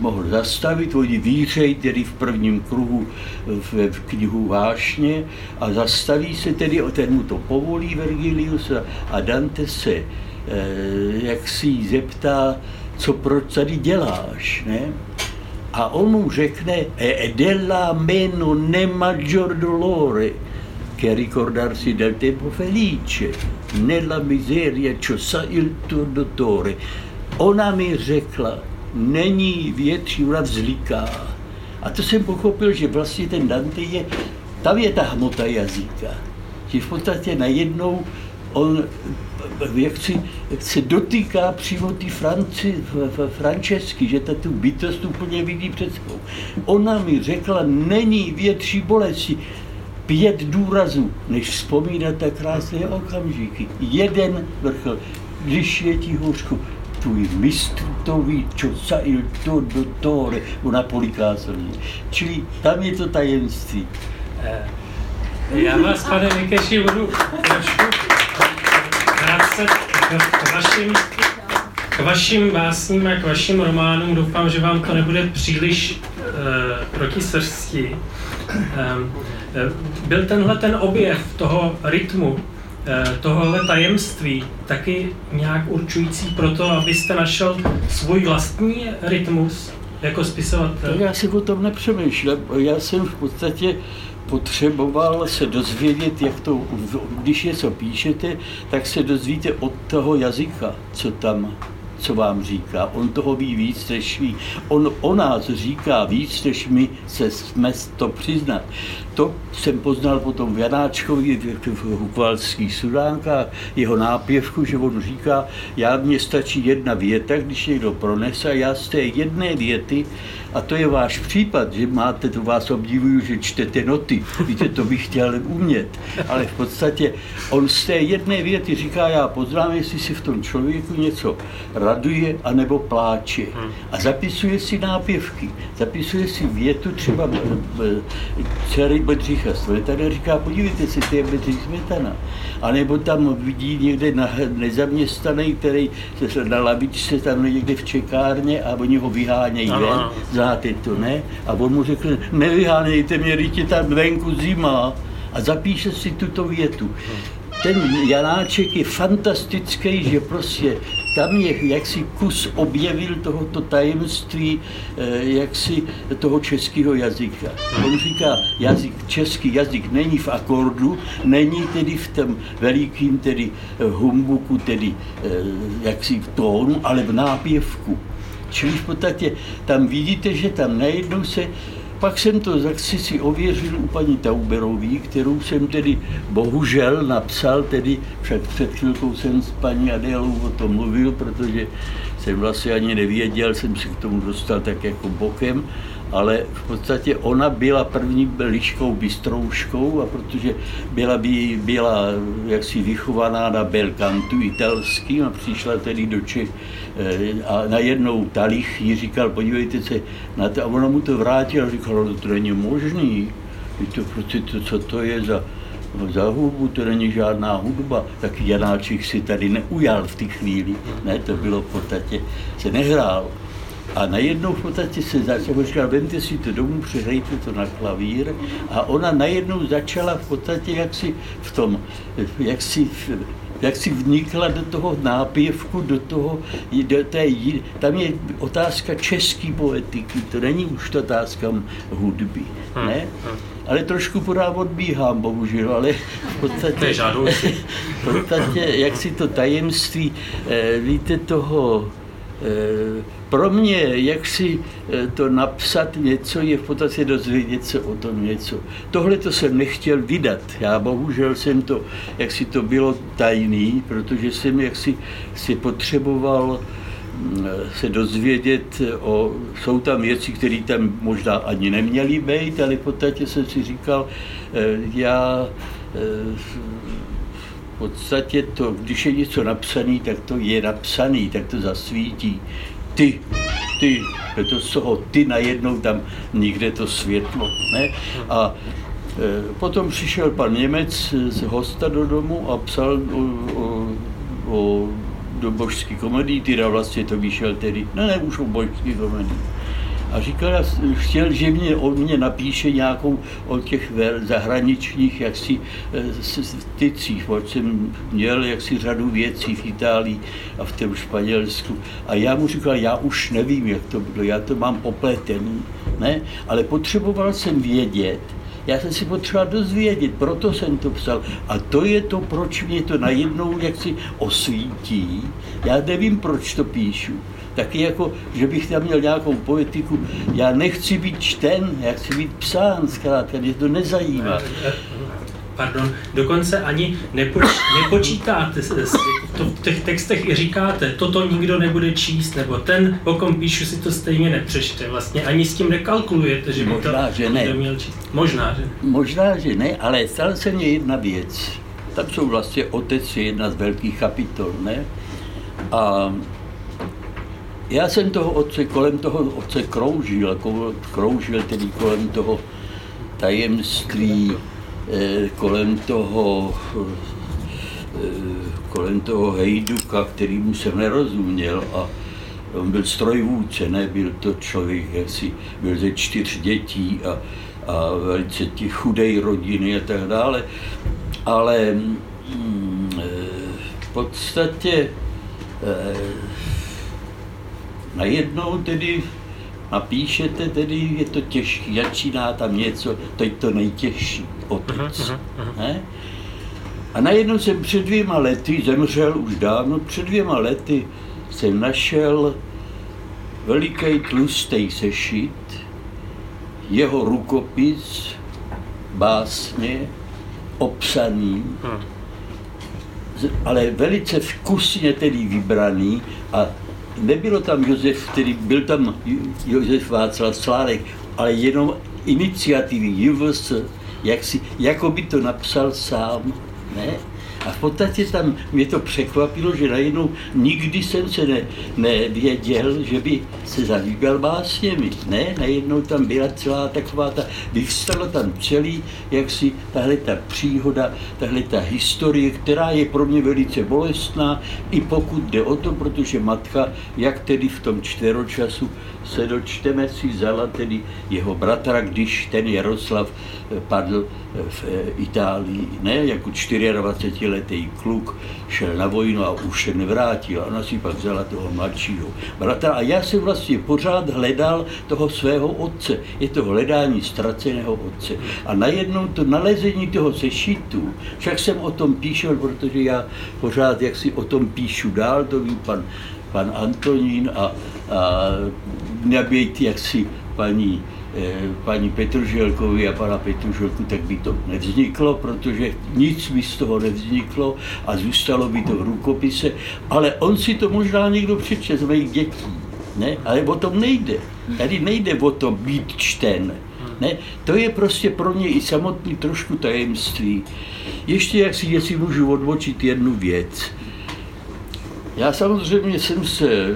mohl zastavit, oni výřej tedy v prvním kruhu v, v knihu Vášně a zastaví se tedy, ten mu to povolí Vergilius a Dante se eh, jak si jí zeptá, co proč tady děláš, ne? A on mu řekne, e della meno ne maggior dolore che ricordarsi del tempo felice, nella miseria čo sa il tuo dottore. Ona mi řekla, není větší vzliká. A to jsem pochopil, že vlastně ten Dante je, tam je ta hmota jazyka. Že v podstatě najednou on jak si, jak se dotýká přímo ty Franci, Francesky, že ta tu bytost úplně vidí před sebou. Ona mi řekla, není větší bolesti, pět důrazů, než vzpomínat tak krásné okamžiky. Jeden vrchol, když je ti hůřku, tu mistru to ví, čo sa il to do tore, u Napolikázovi. Čili tam je to tajemství. Eh, já vás, pane Mikeši, budu trošku vracet k vašim, k vašim básním a k vašim románům. Doufám, že vám to nebude příliš uh, proti srsti. Um, byl tenhle ten objev toho rytmu, tohohle tajemství taky nějak určující pro to, abyste našel svůj vlastní rytmus jako spisovatel? Já si o tom nepřemýšlím. Já jsem v podstatě potřeboval se dozvědět, jak to, když něco píšete, tak se dozvíte od toho jazyka, co tam co vám říká. On toho ví víc, než ví. On o nás říká víc, než my se jsme to přiznat. To jsem poznal potom v Janáčkovi, v hukvalských sudánkách, jeho nápěvku, že on říká, já mně stačí jedna věta, když někdo pronese a já z té jedné věty a to je váš případ, že máte, to vás obdivuju, že čtete noty. Víte, to bych chtěl umět. Ale v podstatě on z té jedné věty říká, já poznám, jestli si v tom člověku něco raduje anebo pláče. A zapisuje si nápěvky. Zapisuje si větu třeba dcery Bedřicha Smetana. Říká, podívejte si, to je Bedřich Smetana. A nebo tam vidí někde na, nezaměstnaný, který na lavičce tam někde v čekárně a oni ho vyhánějí ven znáte to, ne? A on mu řekl, nevyhánějte mě, je tam venku zima. A zapíše si tuto větu. Ten Janáček je fantastický, že prostě tam je jaksi kus objevil tohoto tajemství eh, jaksi toho českého jazyka. On říká, jazyk, český jazyk není v akordu, není tedy v tom velikým tedy eh, humbuku, tedy eh, jaksi v tónu, ale v nápěvku. Čili v podstatě tam vidíte, že tam najednou se pak jsem to zase si ověřil u paní Tauberový, kterou jsem tedy bohužel napsal, tedy však před chvilkou jsem s paní Adélou o tom mluvil, protože jsem vlastně ani nevěděl, jsem se k tomu dostal tak jako bokem, ale v podstatě ona byla první liškou bystrouškou a protože byla, by, byla jaksi vychovaná na belkantu italským a přišla tedy do Čech eh, a najednou Talich jí říkal, podívejte se na to a ona mu to vrátila říkala, no to není možný, to, prostě to, co to je za, za hudbu, to není žádná hudba, tak Janáček si tady neujal v té chvíli, ne, to bylo v podstatě, se nehrál. A najednou v podstatě se začala, říkala, vemte si to domů, přehrajte to na klavír. A ona najednou začala v podstatě jaksi v tom, jak si jak si vnikla do toho nápěvku, do toho, do té, tam je otázka české poetiky, to není už to otázka hudby, hmm, ne? Hmm. Ale trošku pořád odbíhám, bohužel, ale v podstatě, *laughs* v podstatě jak si to tajemství, eh, víte, toho, Eh, pro mě, jak si eh, to napsat něco, je v podstatě dozvědět se o tom něco. Tohle to jsem nechtěl vydat. Já bohužel jsem to, jak si to bylo tajný, protože jsem jak si, si potřeboval mm, se dozvědět o, jsou tam věci, které tam možná ani neměly být, ale v podstatě jsem si říkal, eh, já v podstatě to, když je něco napsaný, tak to je napsaný, tak to zasvítí. Ty, ty, to z toho ty najednou tam nikde to světlo. Ne? A e, potom přišel pan Němec z hosta do domu a psal o, o, o do božské komedii, teda vlastně to vyšel tedy, ne, ne, už o božské komedii a říkal, chtěl, že mě, on mě napíše nějakou o těch zahraničních jaksi eh, tycích, protože jsem měl jaksi řadu věcí v Itálii a v tom Španělsku. A já mu říkal, já už nevím, jak to bylo, já to mám popletený, ne? ale potřeboval jsem vědět, já jsem si potřeboval dozvědět, proto jsem to psal. A to je to, proč mě to najednou jaksi osvítí. Já nevím, proč to píšu taky jako, že bych tam měl nějakou poetiku. Já nechci být čten, já chci být psán, zkrátka, mě to nezajímá. Pardon, dokonce ani nepoč, nepočítáte, to v těch textech i říkáte, toto nikdo nebude číst, nebo ten, o kom píšu, si to stejně nepřečte. Vlastně ani s tím nekalkulujete, že by Možná, to že ne. měl číst. Možná, že Možná, že ne, ale stala se mně jedna věc. Tam jsou vlastně otec je jedna z velkých kapitol, ne? A já jsem toho otce, kolem toho otce kroužil, jako kroužil tedy kolem toho tajemství, eh, kolem toho, eh, kolem toho hejduka, kterýmu jsem nerozuměl. A on byl strojvůdce, nebyl to člověk, si byl ze čtyř dětí a, a velice těch chudej rodiny a tak dále, ale mm, eh, v podstatě najednou tedy napíšete, tedy je to těžké, začíná tam něco, to je to nejtěžší, otec. Uh-huh, uh-huh. Ne? A najednou jsem před dvěma lety, zemřel už dávno, před dvěma lety jsem našel veliký tlustý sešit, jeho rukopis, básně, obsaný, ale velice vkusně tedy vybraný a nebylo tam Josef, který byl tam Josef Václav Sládek, ale jenom iniciativy JVS, jak si, jako by to napsal sám, ne? A v podstatě tam mě to překvapilo, že najednou nikdy jsem se ne, nevěděl, že by se zabýval básněmi. Ne, najednou tam byla celá taková ta, vyvstala tam celý, jak si tahle ta příhoda, tahle ta historie, která je pro mě velice bolestná, i pokud jde o to, protože matka, jak tedy v tom čtveročasu se dočteme si vzala tedy jeho bratra, když ten Jaroslav eh, padl eh, v eh, Itálii, ne, jako 24-letý kluk šel na vojnu a už se nevrátil. Ona si pak vzala toho mladšího bratra. A já jsem vlastně pořád hledal toho svého otce. Je to hledání ztraceného otce. A najednou to nalezení toho sešitu, však jsem o tom píšel, protože já pořád, jak si o tom píšu dál, to ví pan pan Antonín a, a nabít jaksi paní, eh, paní Petruželkovi a pana Petruželku, tak by to nevzniklo, protože nic by z toho nevzniklo a zůstalo by to v rukopise, ale on si to možná někdo přečte z mých dětí, ne? ale o tom nejde. Tady nejde o to být čten. Ne? To je prostě pro mě i samotný trošku tajemství. Ještě jak si, jestli můžu odvočit jednu věc. Já samozřejmě jsem se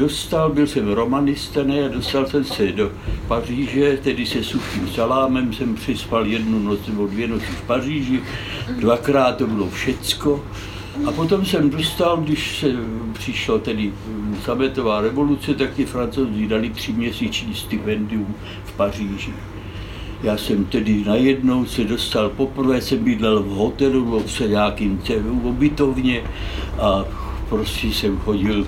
dostal, byl jsem romanista, ne, dostal jsem se do Paříže, tedy se suchým salámem jsem přispal jednu noc nebo dvě noci v Paříži, dvakrát to bylo všecko. A potom jsem dostal, když se přišlo tedy sametová revoluce, tak ti francouzi dali tři měsíční stipendium v Paříži. Já jsem tedy najednou se dostal, poprvé jsem bydlel v hotelu, v nějakým ubytovně a prostě jsem chodil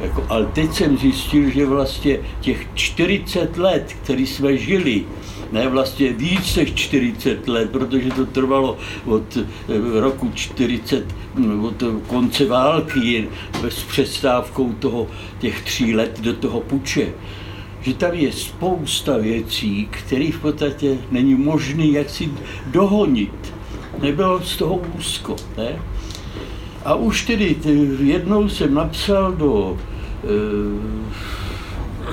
jako, ale teď jsem zjistil, že vlastně těch 40 let, který jsme žili, ne vlastně víc než 40 let, protože to trvalo od eh, roku 40, hm, od konce války, s přestávkou toho, těch tří let do toho puče, že tam je spousta věcí, které v podstatě není možné jak si dohonit. Nebylo z toho úzko. Ne? A už tedy jednou jsem napsal do, e,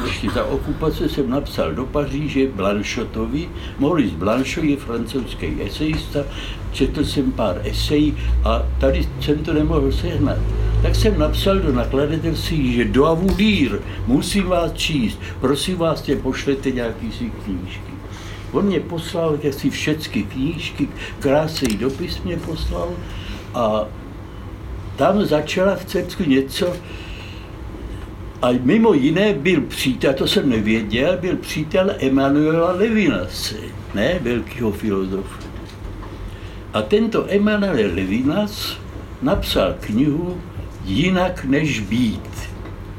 ještě za okupace jsem napsal do Paříže Blanchotovi, Maurice Blanchot je francouzský esejista, četl jsem pár esejí a tady jsem to nemohl sehnat. Tak jsem napsal do nakladatelství, že do Avulír musím vás číst, prosím vás, tě pošlete nějaký si knížky. On mě poslal si všechny knížky, krásný dopis mě poslal a tam začala v Cersku něco, a mimo jiné byl přítel, to jsem nevěděl, byl přítel Emanuela Levinase, ne velkého filozofa. A tento Emanuel Levinas napsal knihu Jinak než být.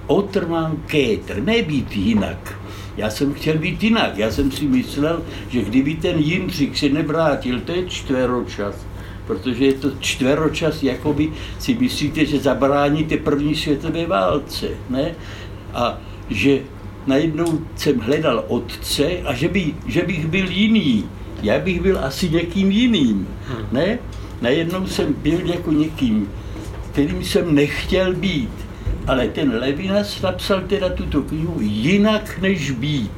Otrman Kétr, nebýt jinak. Já jsem chtěl být jinak. Já jsem si myslel, že kdyby ten Jindřich se nevrátil, to je čtveročas, protože je to čtveročas, jakoby si myslíte, že zabráníte první světové válce, ne? A že najednou jsem hledal otce a že, by, že bych byl jiný. Já bych byl asi někým jiným, hmm. ne? Najednou jsem byl jako někým, kterým jsem nechtěl být. Ale ten Levinas napsal teda tuto knihu jinak než být.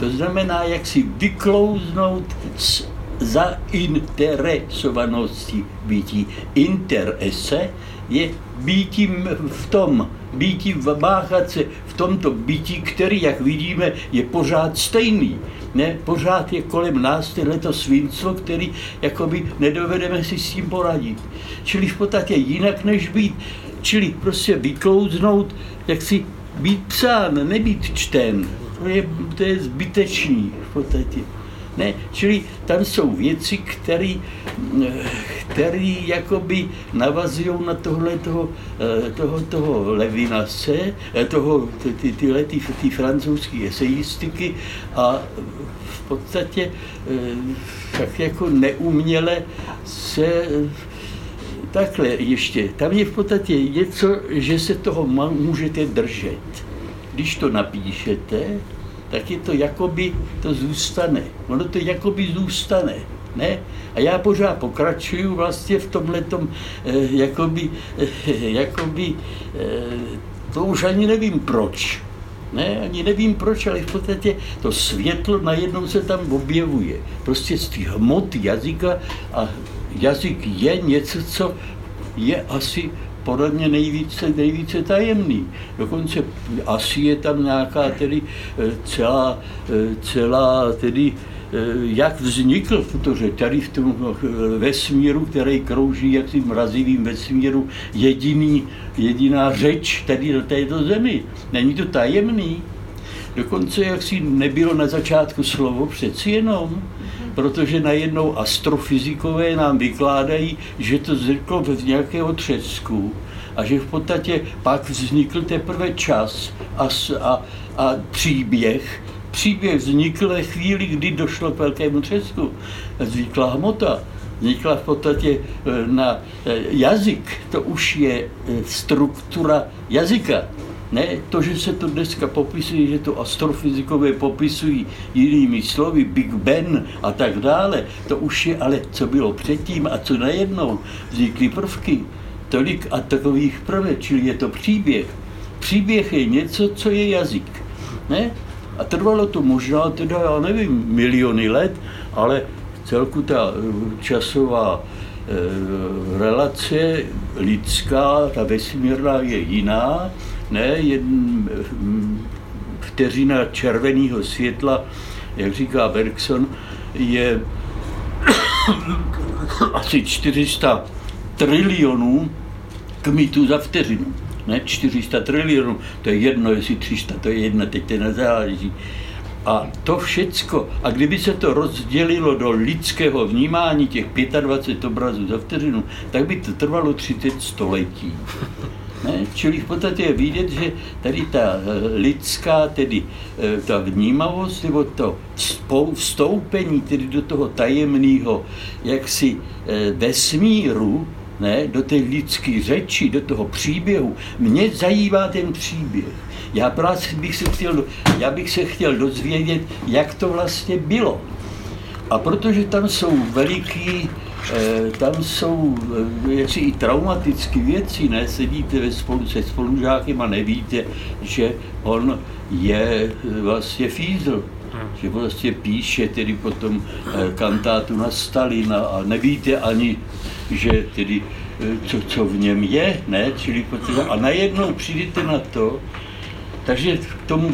To znamená, jak si vyklouznout z zainteresovanosti bytí. Interese je bytím v tom, bytí váchat se v tomto bytí, který, jak vidíme, je pořád stejný. Ne, pořád je kolem nás to svinstvo, který jakoby nedovedeme si s tím poradit. Čili v podstatě jinak než být. Čili prostě vyklouznout, jak si být psán, nebýt čten. To je, to je zbytečný v podstatě. Ne, čili tam jsou věci, které který jakoby navazují na tohle toho, eh, toho, toho Levinase, eh, toho, ty, tyhle ty, ty francouzské eseistiky a v podstatě eh, tak jako neuměle se takhle ještě, tam je v podstatě něco, že se toho můžete držet. Když to napíšete, tak je to jakoby, to zůstane. Ono to jakoby zůstane. Ne? A já pořád pokračuju vlastně v tomhle tom, eh, jakoby, eh, jakoby, eh, to už ani nevím proč. Ne, ani nevím proč, ale v podstatě to světlo najednou se tam objevuje. Prostě z těch hmot jazyka a jazyk je něco, co je asi podle mě nejvíce, nejvíce tajemný. Dokonce asi je tam nějaká tedy eh, celá, eh, celá tedy eh, jak vznikl, protože tady v tom vesmíru, který krouží jak si mrazivým vesmíru, jediný, jediná řeč tady na této zemi. Není to tajemný? Dokonce jak si nebylo na začátku slovo přeci jenom, protože najednou astrofyzikové nám vykládají, že to vzniklo v nějakého třesku a že v podstatě pak vznikl teprve čas a, a, a příběh. Příběh vznikl ve chvíli, kdy došlo k velkému třesku. Vznikla hmota, vznikla v podstatě e, na e, jazyk, to už je e, struktura jazyka. Ne, to, že se to dneska popisuje, že to astrofyzikové popisují jinými slovy, Big Ben a tak dále, to už je ale, co bylo předtím a co najednou vznikly prvky. Tolik a takových prvek, čili je to příběh. Příběh je něco, co je jazyk. Ne? A trvalo to možná, teda já nevím, miliony let, ale celku ta eh, časová e, relace lidská, ta vesmírná je jiná, ne, jen vteřina červeného světla, jak říká Bergson, je *coughs* asi 400 trilionů kmitů za vteřinu. Ne, 400 trilionů, to je jedno, jestli 300, to je jedna, teď to nezáleží. A to všecko, a kdyby se to rozdělilo do lidského vnímání těch 25 obrazů za vteřinu, tak by to trvalo 30 století. Ne? Čili v podstatě je vidět, že tady ta eh, lidská, tedy eh, ta vnímavost, nebo to vstoupení tedy do toho tajemného jaksi eh, vesmíru, ne, do té lidské řeči, do toho příběhu. Mě zajímá ten příběh. Já právě bych se chtěl, já bych se chtěl dozvědět, jak to vlastně bylo. A protože tam jsou veliký tam jsou eh, jaksi i traumatické věci, ne? Sedíte ve spolu se spolužákem a nevíte, že on je eh, vlastně fízl, hmm. že vlastně píše tedy potom kantátu na Stalina a nevíte ani, že tedy co, co v něm je, ne? Čili a najednou přijdete na to, takže k tomu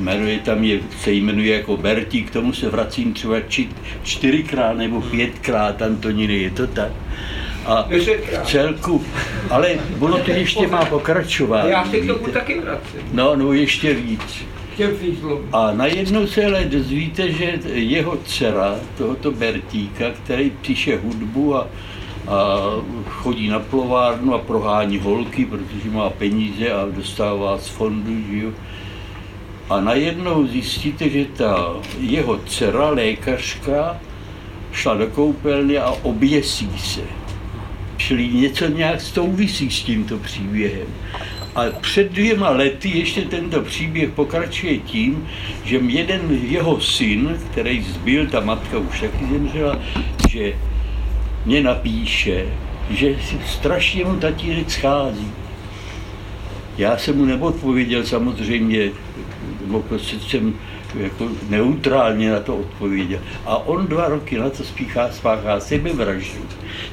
jmenuje tam je, se jmenuje jako Bertí, k tomu se vracím třeba či, čtyřikrát nebo pětkrát Antoniny, je to tak? A celku, ale ono to ještě má pokračovat. Já se k tomu taky vracím. No, no ještě víc. A najednou se ale dozvíte, že jeho dcera, tohoto Bertíka, který píše hudbu a, a chodí na plovárnu a prohání holky, protože má peníze a dostává z fondu, že jo, a najednou zjistíte, že ta jeho dcera, lékařka, šla do koupelny a oběsí se. Čili něco nějak souvisí s tímto příběhem. A před dvěma lety ještě tento příběh pokračuje tím, že jeden jeho syn, který zbyl, ta matka už taky zemřela, že mě napíše, že strašně mu tatínek schází. Já jsem mu neodpověděl samozřejmě nebo prostě jsem jako neutrálně na to odpověděl. A on dva roky na to spíchá, spáchá sebevraždu.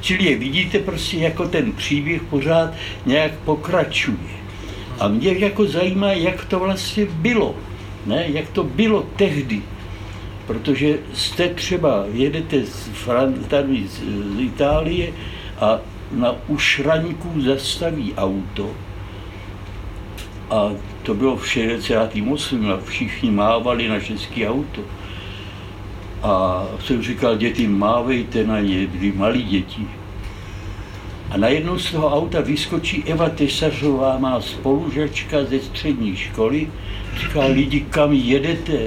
Čili je vidíte prostě, jako ten příběh pořád nějak pokračuje. A mě jako zajímá, jak to vlastně bylo. Ne? Jak to bylo tehdy. Protože jste třeba, jedete z, tady z, z Itálie a na ušraňku zastaví auto a to bylo v 68. a všichni mávali na české auto. A jsem říkal, děti, mávejte na ně, byli malí děti. A najednou z toho auta vyskočí Eva Tesařová, má spolužačka ze střední školy. Říká, lidi, kam jedete?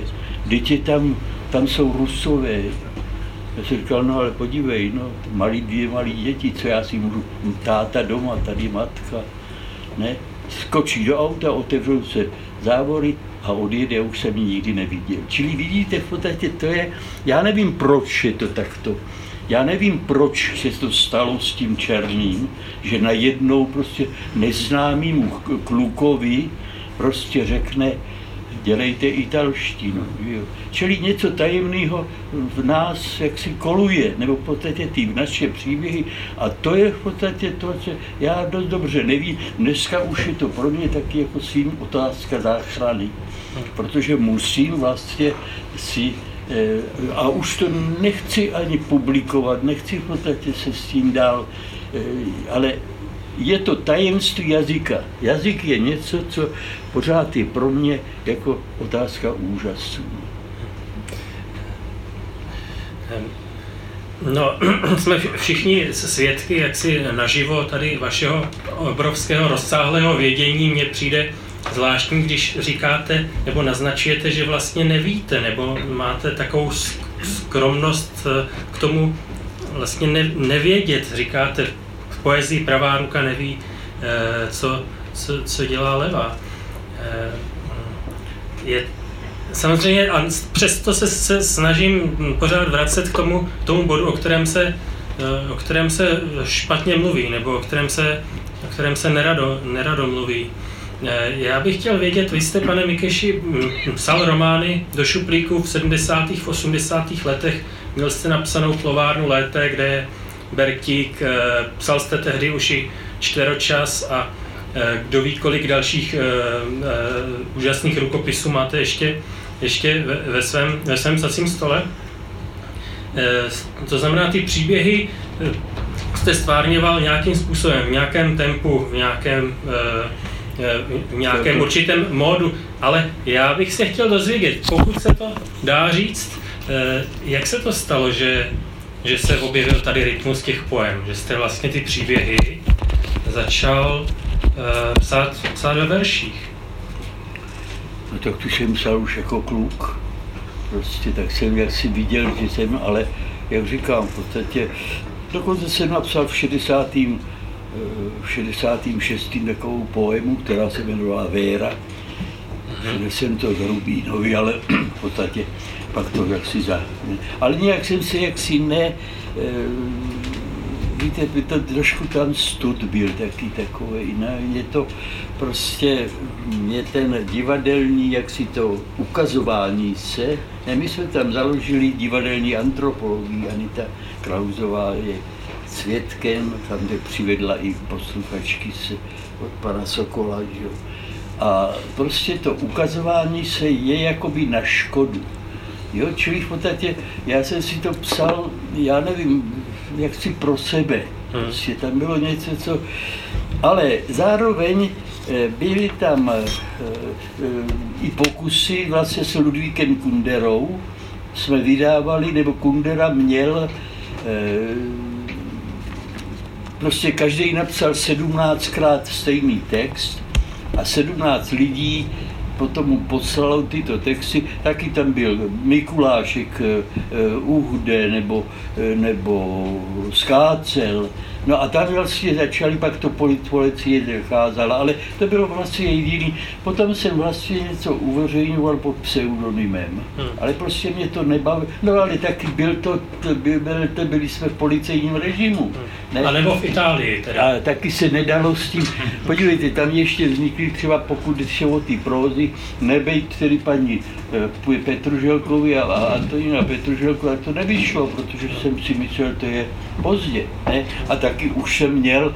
Děti tam, tam jsou rusové. Já jsem říkal, no ale podívej, no, malí dvě malí děti, co já si můžu, táta doma, tady matka. Ne? Skočí do auta, otevřou se závory a odjede, už jsem ji nikdy neviděl. Čili vidíte, v podstatě to je, já nevím, proč je to takto. Já nevím, proč se to stalo s tím černým, že najednou prostě neznámýmu klukovi prostě řekne, dělejte italštinu. Jo. Čili něco tajemného v nás jaksi koluje, nebo v podstatě ty naše příběhy. A to je v podstatě to, co já dost dobře nevím. Dneska už je to pro mě taky jako svým otázka záchrany. Protože musím vlastně si Eh, a už to nechci ani publikovat, nechci v podstatě se s tím dál, eh, ale je to tajemství jazyka. Jazyk je něco, co pořád je pro mě jako otázka úžasu. No, *clears throat* jsme všichni svědky jaksi naživo tady vašeho obrovského rozsáhlého vědění. Mně přijde zvláštní, když říkáte nebo naznačujete, že vlastně nevíte, nebo máte takovou skromnost eh, k tomu vlastně ne, nevědět. Říkáte, v poezii pravá ruka neví, eh, co, co, co dělá levá. Eh, je, samozřejmě, a přesto se, se snažím pořád vracet k tomu, tomu bodu, o kterém se o kterém se špatně mluví, nebo o kterém se, o kterém se nerado, nerado mluví. Eh, já bych chtěl vědět, vy jste, pane Mikeši, psal romány do šuplíku v 70. v 80. letech. Měl jste napsanou Plovárnu lété, kde je Bertík, eh, psal jste tehdy už i čtveročas a eh, kdo ví, kolik dalších úžasných rukopisů máte ještě, ještě ve, ve svém, ve svém psacím stole. To znamená, ty příběhy jste stvárněval nějakým způsobem, v nějakém tempu, v nějakém v nějakém určitém módu, ale já bych se chtěl dozvědět, pokud se to dá říct, eh, jak se to stalo, že, že se objevil tady rytmus těch poem, že jste vlastně ty příběhy začal psát, psát ve verších? No tak tu jsem psal už jako kluk. Prostě tak jsem jak si viděl, že jsem, ale jak říkám, v podstatě dokonce jsem napsal v 60 v 66. takovou poemu, která se jmenovala Véra. jsem to z Rubínovi, ale *clears throat* v podstatě pak to jaksi za... Ale nějak jsem se jaksi ne... Víte, by to trošku tam stud byl taky takový, ne? Je to prostě, mě ten divadelní, jak si to ukazování se, ne, my jsme tam založili divadelní antropologii, Anita Klauzová je svědkem, tam, kde přivedla i posluchačky se od pana Sokola. Že? A prostě to ukazování se je jakoby na škodu. Jo, čili v podstatě já jsem si to psal, já nevím, jak si pro sebe. Hmm. Prostě tam bylo něco, co... Ale zároveň eh, byly tam eh, eh, i pokusy vlastně s Ludvíkem Kunderou, jsme vydávali, nebo Kundera měl Prostě každý napsal 17krát stejný text a 17 lidí potom mu poslalo tyto texty, taky tam byl Mikulášek, Uhde nebo, nebo Skácel, No a tam vlastně začali, pak to policie zakázala, ale to bylo vlastně jediný. Potom jsem vlastně něco uveřejňoval pod pseudonymem, hmm. ale prostě mě to nebavilo. No ale taky byl to, to, byl, to byli jsme v policejním režimu. Hmm. Ne? A nebo v Itálii teda. A taky se nedalo s tím, podívejte, tam ještě vznikly třeba, pokud šlo o ty prózy, nebejt tedy paní Petruželkovi a, Antonína Petruželku, a to nevyšlo, protože jsem si myslel, to je pozdě. Ne? A taky už jsem měl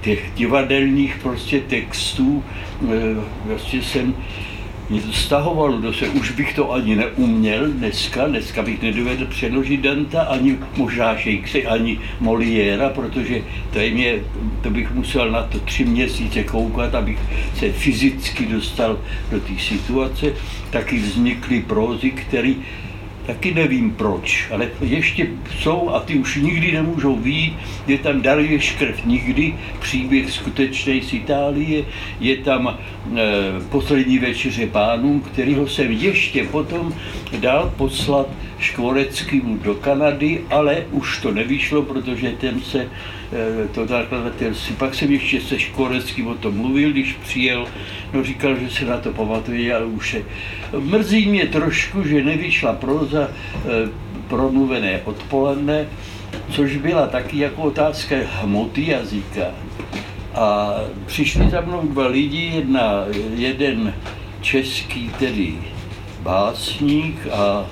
těch divadelních prostě textů, vlastně jsem stahovalo do se, už bych to ani neuměl dneska, dneska bych nedovedl přeložit Danta, ani možná Shakespeare, ani Moliéra, protože to, mě, to bych musel na to tři měsíce koukat, abych se fyzicky dostal do té situace. Taky vznikly prózy, které Taky nevím proč, ale ještě jsou a ty už nikdy nemůžou výjít. Je tam Darius Krev nikdy, příběh skutečný z Itálie, je tam e, poslední večeře pánů, kterýho jsem ještě potom dal poslat Škvoreckým do Kanady, ale už to nevyšlo, protože ten se eh, to nakladatelství. Pak jsem ještě se Škvoreckým o tom mluvil, když přijel, no říkal, že se na to pamatuje, ale už je. Mrzí mě trošku, že nevyšla proza eh, promluvené odpoledne, což byla taky jako otázka hmoty jazyka. A přišli za mnou dva lidi, jedna, jeden český tedy básník a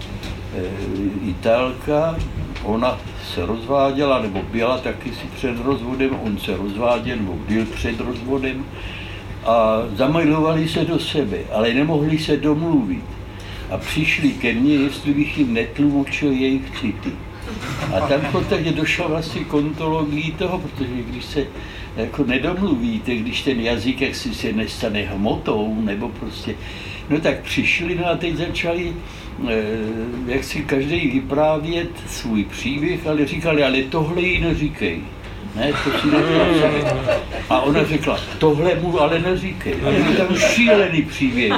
Italka, ona se rozváděla, nebo byla taky si před rozvodem, on se rozváděl, nebo byl před rozvodem a zamajlovali se do sebe, ale nemohli se domluvit. A přišli ke mně, jestli bych jim netlumočil jejich city. A tam podstatě došlo vlastně kontologii toho, protože když se jako nedomluvíte, když ten jazyk jak si se nestane hmotou, nebo prostě, no tak přišli, no a teď začali Eh, jak si každý vyprávět svůj příběh, ale říkali, ale tohle jí neříkej. Ne, to si A ona řekla, tohle mu ale neříkej. Je tam šílený příběh,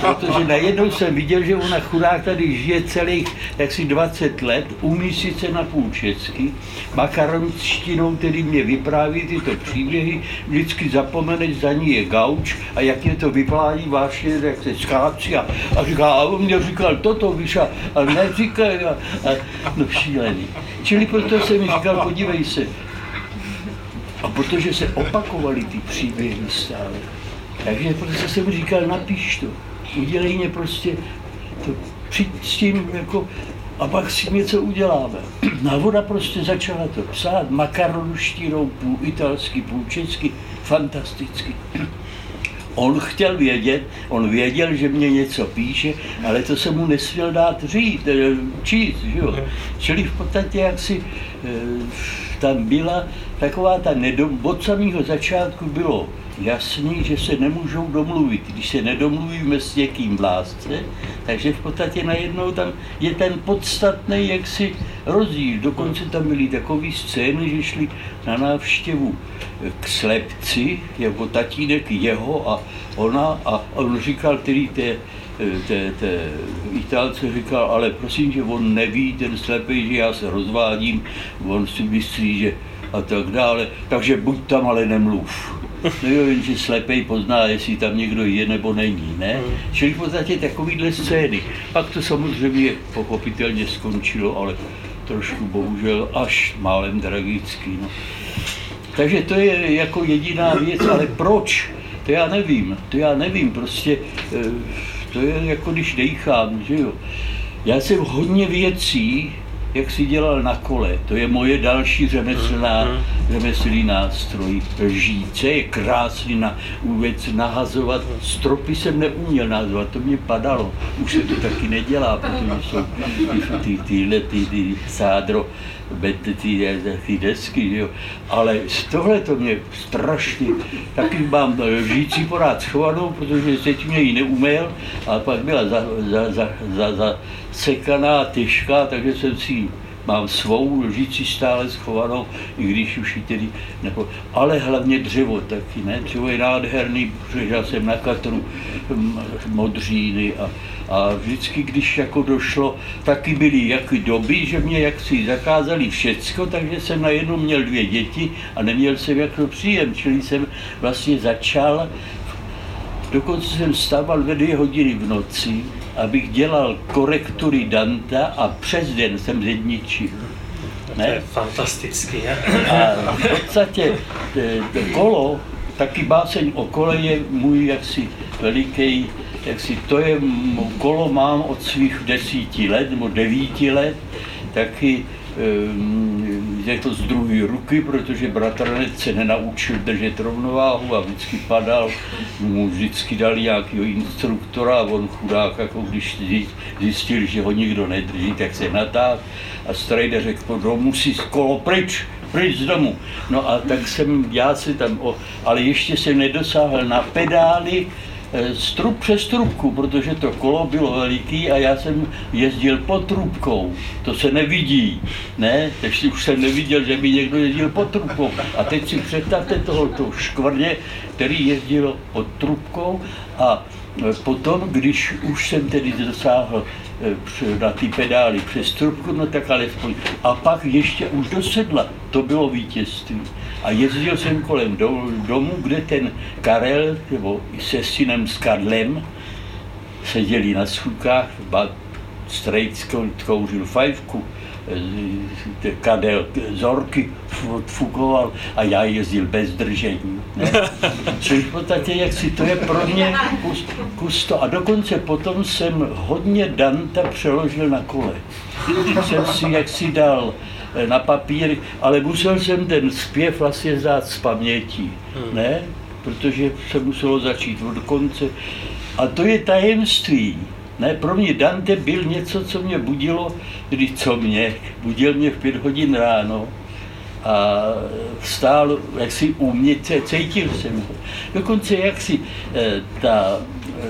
protože najednou jsem viděl, že ona chudák tady žije celých jaksi 20 let, umí sice na půl česky, makaronštinou, který mě vypráví tyto příběhy, vždycky zapomeneš, za ní je gauč a jak je to vyplání vážně, jak se skácí a, a říká, a on mě říkal toto, víš, a, a neříkej, a, a, no šílený. Čili proto jsem mi říkal, podívej se, a protože se opakovaly ty příběhy stále, takže prostě jsem říkal, napiš to, udělej mě prostě, to, přijď s tím jako, a pak si něco uděláme. *clears throat* A ona prostě začala to psát, makaronuštírou, půl italsky, půl česky, fantasticky. *clears throat* On chtěl vědět, on věděl, že mě něco píše, ale to se mu nesměl dát říct, eh, číst, že jo. Čili v podstatě jak si eh, tam byla taková ta nedom, od samého začátku bylo jasný, že se nemůžou domluvit. Když se nedomluvíme s někým v lásce, takže v podstatě najednou tam je ten podstatný jaksi rozdíl. Dokonce tam byly takové scény, že šli na návštěvu k slepci, jako tatínek jeho a ona a on říkal který té, té, té Itálce říkal, ale prosím, že on neví, ten slepý, že já se rozvádím, on si myslí, že a tak dále. Takže buď tam, ale nemluv. No jo, jenže slepej pozná, jestli tam někdo je nebo není, ne? Čili v podstatě takovýhle scény. Pak to samozřejmě pochopitelně skončilo, ale trošku bohužel až málem tragický. No. Takže to je jako jediná věc, ale proč? To já nevím, to já nevím, prostě eh, to je jako když dejchám, že jo. Já jsem hodně věcí, jak si dělal na kole. To je moje další řemeslná, mm, mm. řemeslný nástroj. Lžíce je krásný na věc nahazovat. Stropy jsem neuměl nahazovat, to mě padalo. Už se to taky nedělá, protože jsou ty, tyhle ty, ty sádro, ty, ty, ty desky, jo. ale tohle to mě strašně, taky mám lžící porád schovanou, protože teď mě ji neuměl, a pak byla za, za, za, za, za sekaná, těžká, takže jsem si mám svou lžíci stále schovanou, i když už ji tedy nebo, ale hlavně dřevo taky, ne? Dřevo je nádherný, já jsem na katru modříny a, A vždycky, když jako došlo, taky byly jaké doby, že mě jaksi zakázali všecko, takže jsem najednou měl dvě děti a neměl jsem jako příjem, čili jsem vlastně začal, dokonce jsem stával ve dvě hodiny v noci, abych dělal korektury Danta a přes den jsem zedničil. Ne? To je fantastický. A v podstatě to kolo, taky báseň o kole je můj jaksi veliký, jaksi to je, kolo mám od svých desíti let nebo devíti let, taky Ehm, to z druhé ruky, protože bratranec se nenaučil držet rovnováhu a vždycky padal, mu vždycky dali nějakého instruktora a on chudák, jako když zjistil, že ho nikdo nedrží, tak se natáhl a strejde řekl, po domu si kolo pryč, pryč z domu. No a tak jsem, já si tam, o, ale ještě jsem nedosáhl na pedály, strup přes trubku, protože to kolo bylo veliký a já jsem jezdil pod trubkou. To se nevidí, ne? Takže už jsem neviděl, že by někdo jezdil pod trubkou. A teď si představte tohoto škvrně, který jezdil pod trubkou a eh, potom, když už jsem tedy dosáhl eh, na ty pedály přes trubku, no tak alespoň. A pak ještě už do sedla, to bylo vítězství. A jezdil jsem kolem domu, kde ten Karel, nebo se synem s Karlem, seděli na schůdkách, Strejc kouřil fajfku, eh, Kadel zorky odfukoval a já jezdil bez držení. Ne? *laughs* Což v podstatě, jak si to je pro mě kus, kus to. A dokonce potom jsem hodně Danta přeložil na kole. Jsem si jak si dal Eh, na papír, ale musel jsem ten zpěv vlastně zdát z paměti, hmm. ne? Protože se muselo začít od konce. A to je tajemství. Ne, pro mě Dante byl něco, co mě budilo, když co mě, budil mě v pět hodin ráno a stál, jak si u mě, cítil jsem ho. Dokonce jak si eh, ta, eh,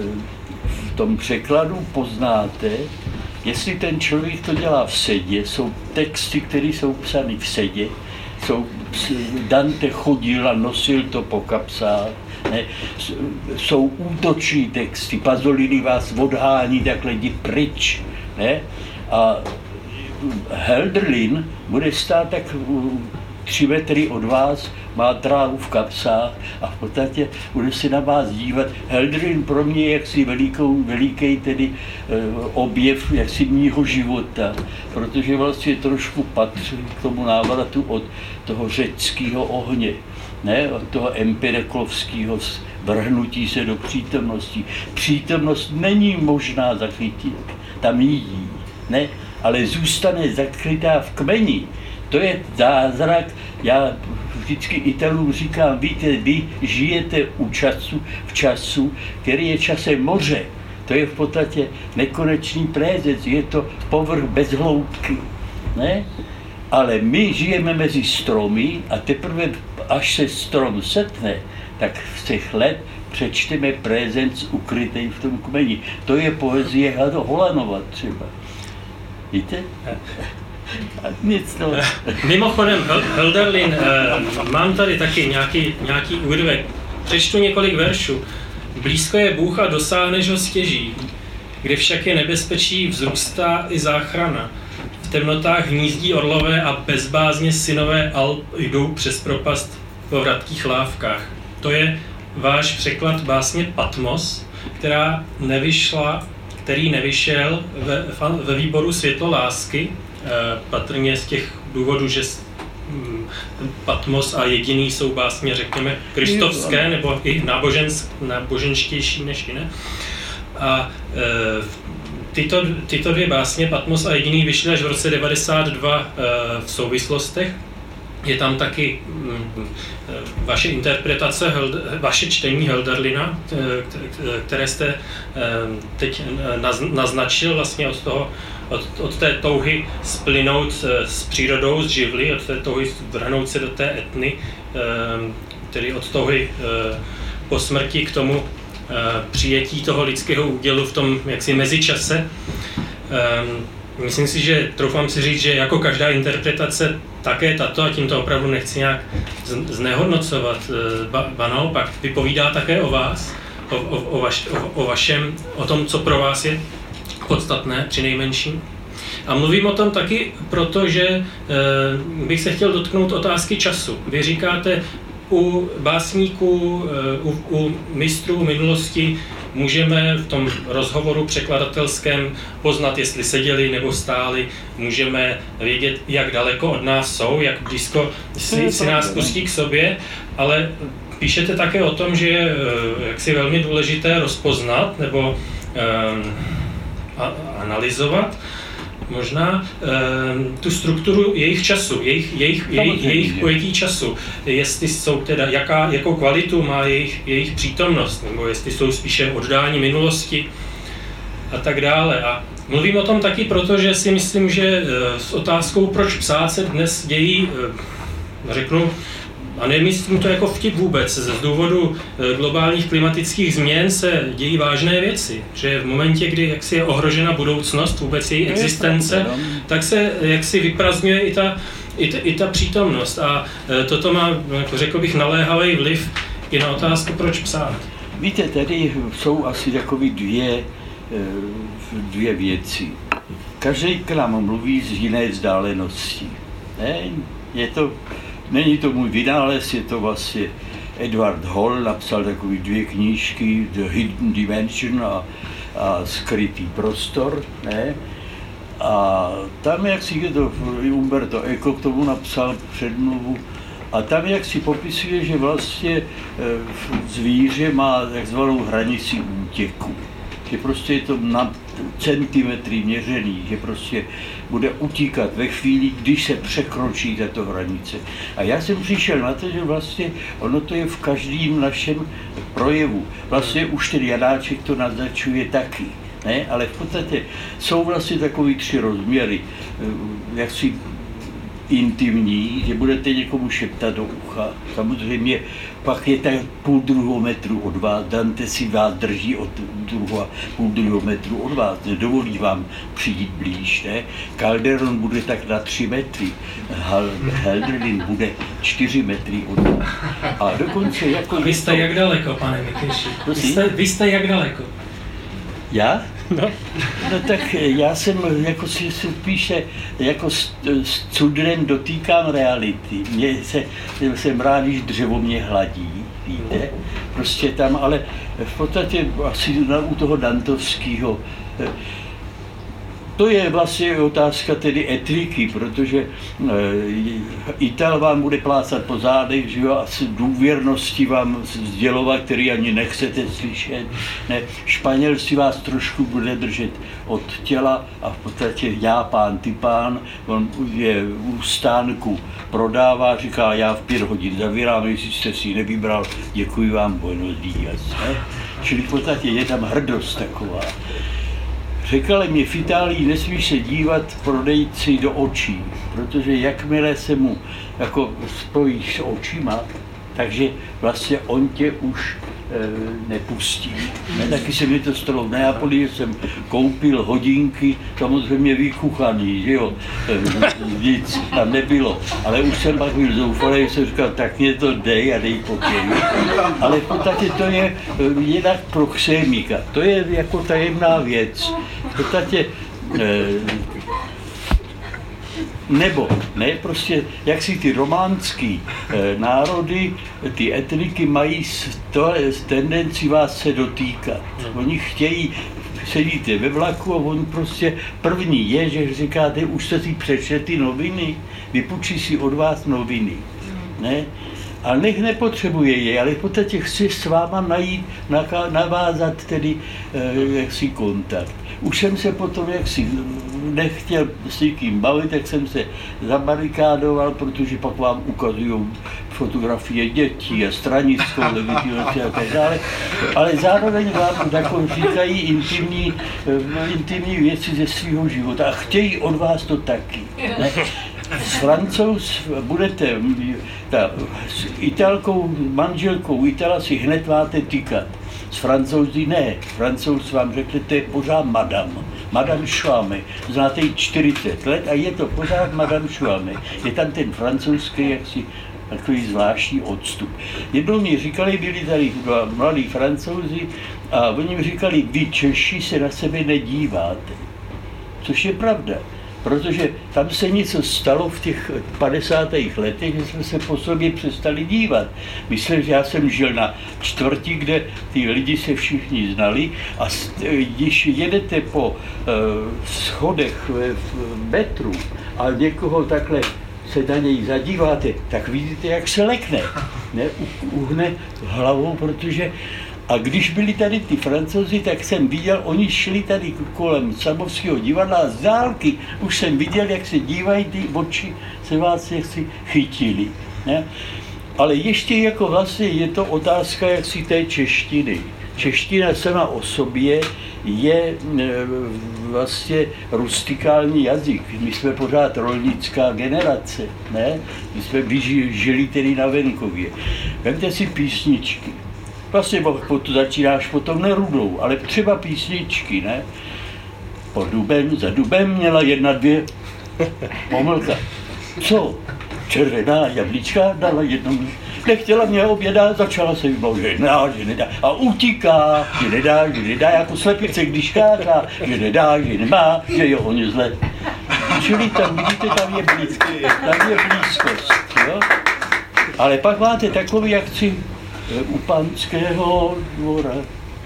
v tom překladu poznáte, Jestli ten člověk to dělá v sedě, jsou texty, které jsou psány v sedě, jsou, Dante chodil a nosil to po kapsách, ne, jsou útoční texty, Pazolini vás odhání, takhle jdi pryč, ne, a Helderlin bude stát tak tři metry od vás, má trávu v kapsách a v podstatě bude se na vás dívat. Heldrin pro mě je jaksi velikou, veliký tedy e, objev jaksi mýho života, protože vlastně trošku patří k tomu návratu od toho řeckého ohně, ne, od toho empireklovského vrhnutí se do přítomnosti. Přítomnost není možná zachytit, tam jí, ne, ale zůstane zakrytá v kmeni to je zázrak. Já vždycky Italům říkám, víte, vy žijete u času, v času, který je časem moře. To je v podstatě nekonečný prézec, je to povrch bez hloubky. Ne? Ale my žijeme mezi stromy a teprve, až se strom setne, tak z těch let přečteme prezenc ukrytý v tom kmeni. To je poezie Holanova třeba. Víte? *laughs* Nic to. Mimochodem, Helderlin, eh, mám tady taky nějaký, nějaký úryvek. Přečtu několik veršů. Blízko je Bůh a dosáhneš ho stěží, kde však je nebezpečí, vzrůstá i záchrana. V temnotách hnízdí orlové a bezbázně synové Alp jdou přes propast po vratkých lávkách. To je váš překlad básně Patmos, která nevyšla, který nevyšel ve, ve výboru Světlo lásky Eh, patrně z těch důvodů, že mm, Patmos a jediný jsou básně, řekněme, kristovské nebo i nábožensk, náboženštější než jiné. A e, tyto, tyto dvě básně, Patmos a jediný, vyšly až v roce 92 e, eh, v souvislostech. Je tam taky mm, vaše interpretace, vaše čtení Helderlina, které jste teď naznačil vlastně od toho od, od té touhy splynout s přírodou, s živly, od té touhy vrhnout se do té etny, tedy od touhy eh, po smrti k tomu eh, přijetí toho lidského údělu v tom jaksi mezičase. Myslím si, že troufám si říct, že jako každá interpretace, také tato, a tím to opravdu nechci nějak znehodnocovat, eh, ba, ba naopak, vypovídá také o vás, o, o, o, vaš, o, o vašem, o tom, co pro vás je podstatné při nejmenším. A mluvím o tom taky, protože e, bych se chtěl dotknout otázky času. Vy říkáte, u básníků, e, u, u mistrů minulosti můžeme v tom rozhovoru překladatelském poznat, jestli seděli nebo stáli, můžeme vědět, jak daleko od nás jsou, jak blízko si, si nás pustí k sobě, ale píšete také o tom, že je eh, jaksi velmi důležité rozpoznat nebo um, analyzovat možná um, tu strukturu jejich času, jejich, jejich, jejich, jejich pojetí času, jestli jsou teda, jaká, jakou kvalitu má jejich, jejich přítomnost, nebo jestli jsou spíše oddání minulosti a tak dále. A mluvím o tom taky proto, že si myslím, že eh, s otázkou, proč psát se dnes dějí, eh, řeknu, a nemyslím to jako vtip vůbec. Z důvodu eh, globálních klimatických změn se dějí vážné věci. Že v momentě, kdy jaksi je ohrožena budoucnost, vůbec její existence, tak se jaksi vyprazňuje i ta, i ta, i ta přítomnost. A eh, toto má, jako řekl bych, naléhavý vliv i na otázku, proč psát. Víte, tady jsou asi takové dvě, eh, dvě věci. Každý k nám mluví z jiné vzdálenosti. Ne? Je to Není to můj vynález, je to vlastně Edward Hall, napsal takové dvě knížky, The Hidden Dimension a, a Skrytý prostor, ne? A tam, jak si je to, Umberto Eco k tomu napsal předmluvu, a tam, jak si popisuje, že vlastně e, zvíře má takzvanou hranici útěku. Že prostě je to na centimetry měřený, že prostě bude utíkat ve chvíli, když se překročí tato hranice. A já jsem přišel na to, že vlastně ono to je v každém našem projevu. Vlastně už ten Janáček to naznačuje taky. Ne? Ale v podstatě jsou vlastně takový tři rozměry. Jak si intimní, že budete někomu šeptat do ucha. Samozřejmě pak je tak půl druhou metru od vás, Dante si vás drží od druhou, půl druhou metru od vás, nedovolí vám přijít blíž, ne? Calderon bude tak na tři metry, Helderlin bude čtyři metry od vás. A dokonce jako... A vy jste jak daleko, pane Mikeši? Vy jste, vy jste jak daleko? Já? No. no tak já jsem jako si píše, jako s, s cudrem dotýkám reality. Mě se, jsem rád, když dřevo mě hladí, víte. Prostě tam, ale v podstatě asi u toho Dantovského to je vlastně otázka tedy etiky, protože e, Ital vám bude plácat po zádech, že jo, a důvěrnosti vám sdělovat, který ani nechcete slyšet. Ne, Španěl si vás trošku bude držet od těla a v podstatě já pán, ty pán, on je u stánku, prodává, říká, já v pět hodin zavírám, jestli jste si nevybral, děkuji vám, buenos días. Ne? Čili v podstatě je tam hrdost taková. Řekali mi, v Itálii nesmí se dívat prodejci do očí, protože jakmile se mu jako spojíš s očima, takže vlastně on tě už nepustí. Ne, taky se mi to stalo v Neapoli, že jsem koupil hodinky, samozřejmě vykuchaný, že jo, e, nic tam nebylo. Ale už jsem pak byl zoufalý, jsem říkal, tak mě to dej a dej pokoj. Ale v podstatě to je e, jinak pro chsémika, to je jako tajemná věc. V podstatě nebo ne, prostě jak si ty románský e, národy, ty etniky mají to, tendenci vás se dotýkat. Oni chtějí, sedíte ve vlaku a on prostě první je, že říkáte, už jste si přečetli ty noviny, vypučí si od vás noviny. Ne? A nech nepotřebuje je, ale v podstatě chci s váma najít, navázat tedy e, jaksi kontakt. Už jsem se potom jaksi nechtěl s někým bavit, tak jsem se zabarikádoval, protože pak vám ukazují fotografie dětí a stranickou *laughs* legitimaci a tak dále. Ale zároveň vám takové říkají intimní, eh, intimní věci ze svého života a chtějí od vás to taky. Ne? Francouz budete, ta, s italkou, manželkou Itala si hned máte týkat s francouzi ne. Francouz vám řekne, to je pořád madam. Madame Chouame. Znáte ji 40 let a je to pořád Madame Chouame. Je tam ten francouzský jaksi takový zvláštní odstup. Jednou mi říkali, byli tady dva mladí francouzi a oni mi říkali, vy Češi se na sebe nedíváte. Což je pravda protože tam se něco stalo v těch 50. letech, že jsme se po sobě přestali dívat. Myslím, že já jsem žil na čtvrti, kde ty lidi se všichni znali a když jedete po uh, schodech v, v metru a někoho takhle se na něj zadíváte, tak vidíte, jak se lekne. Ne, uhne hlavou, protože a když byli tady ty francouzi, tak jsem viděl, oni šli tady kolem Samovského divadla a z dálky už jsem viděl, jak se dívají ty oči, se vás jak si chytili. Ne? Ale ještě jako vlastně je to otázka jaksi té češtiny. Čeština sama o sobě je e, vlastně rustikální jazyk. My jsme pořád rolnická generace, ne? My jsme žili tedy na venkově. Vemte si písničky Vlastně to začínáš potom nerudou, ale třeba písničky, ne? Pod dubem, za dubem měla jedna, dvě, pomlka. Co? Červená jablíčka dala jednu, nechtěla mě obědat, začala se vybavit, že nedá, že nedá. A utíká, že nedá, že nedá, jako slepice, když káká, že nedá, že nemá, že je on zle. Čili tam, vidíte, tam je blízkost, tam je blízkost, jo? Ale pak máte takový akci, u panského dvora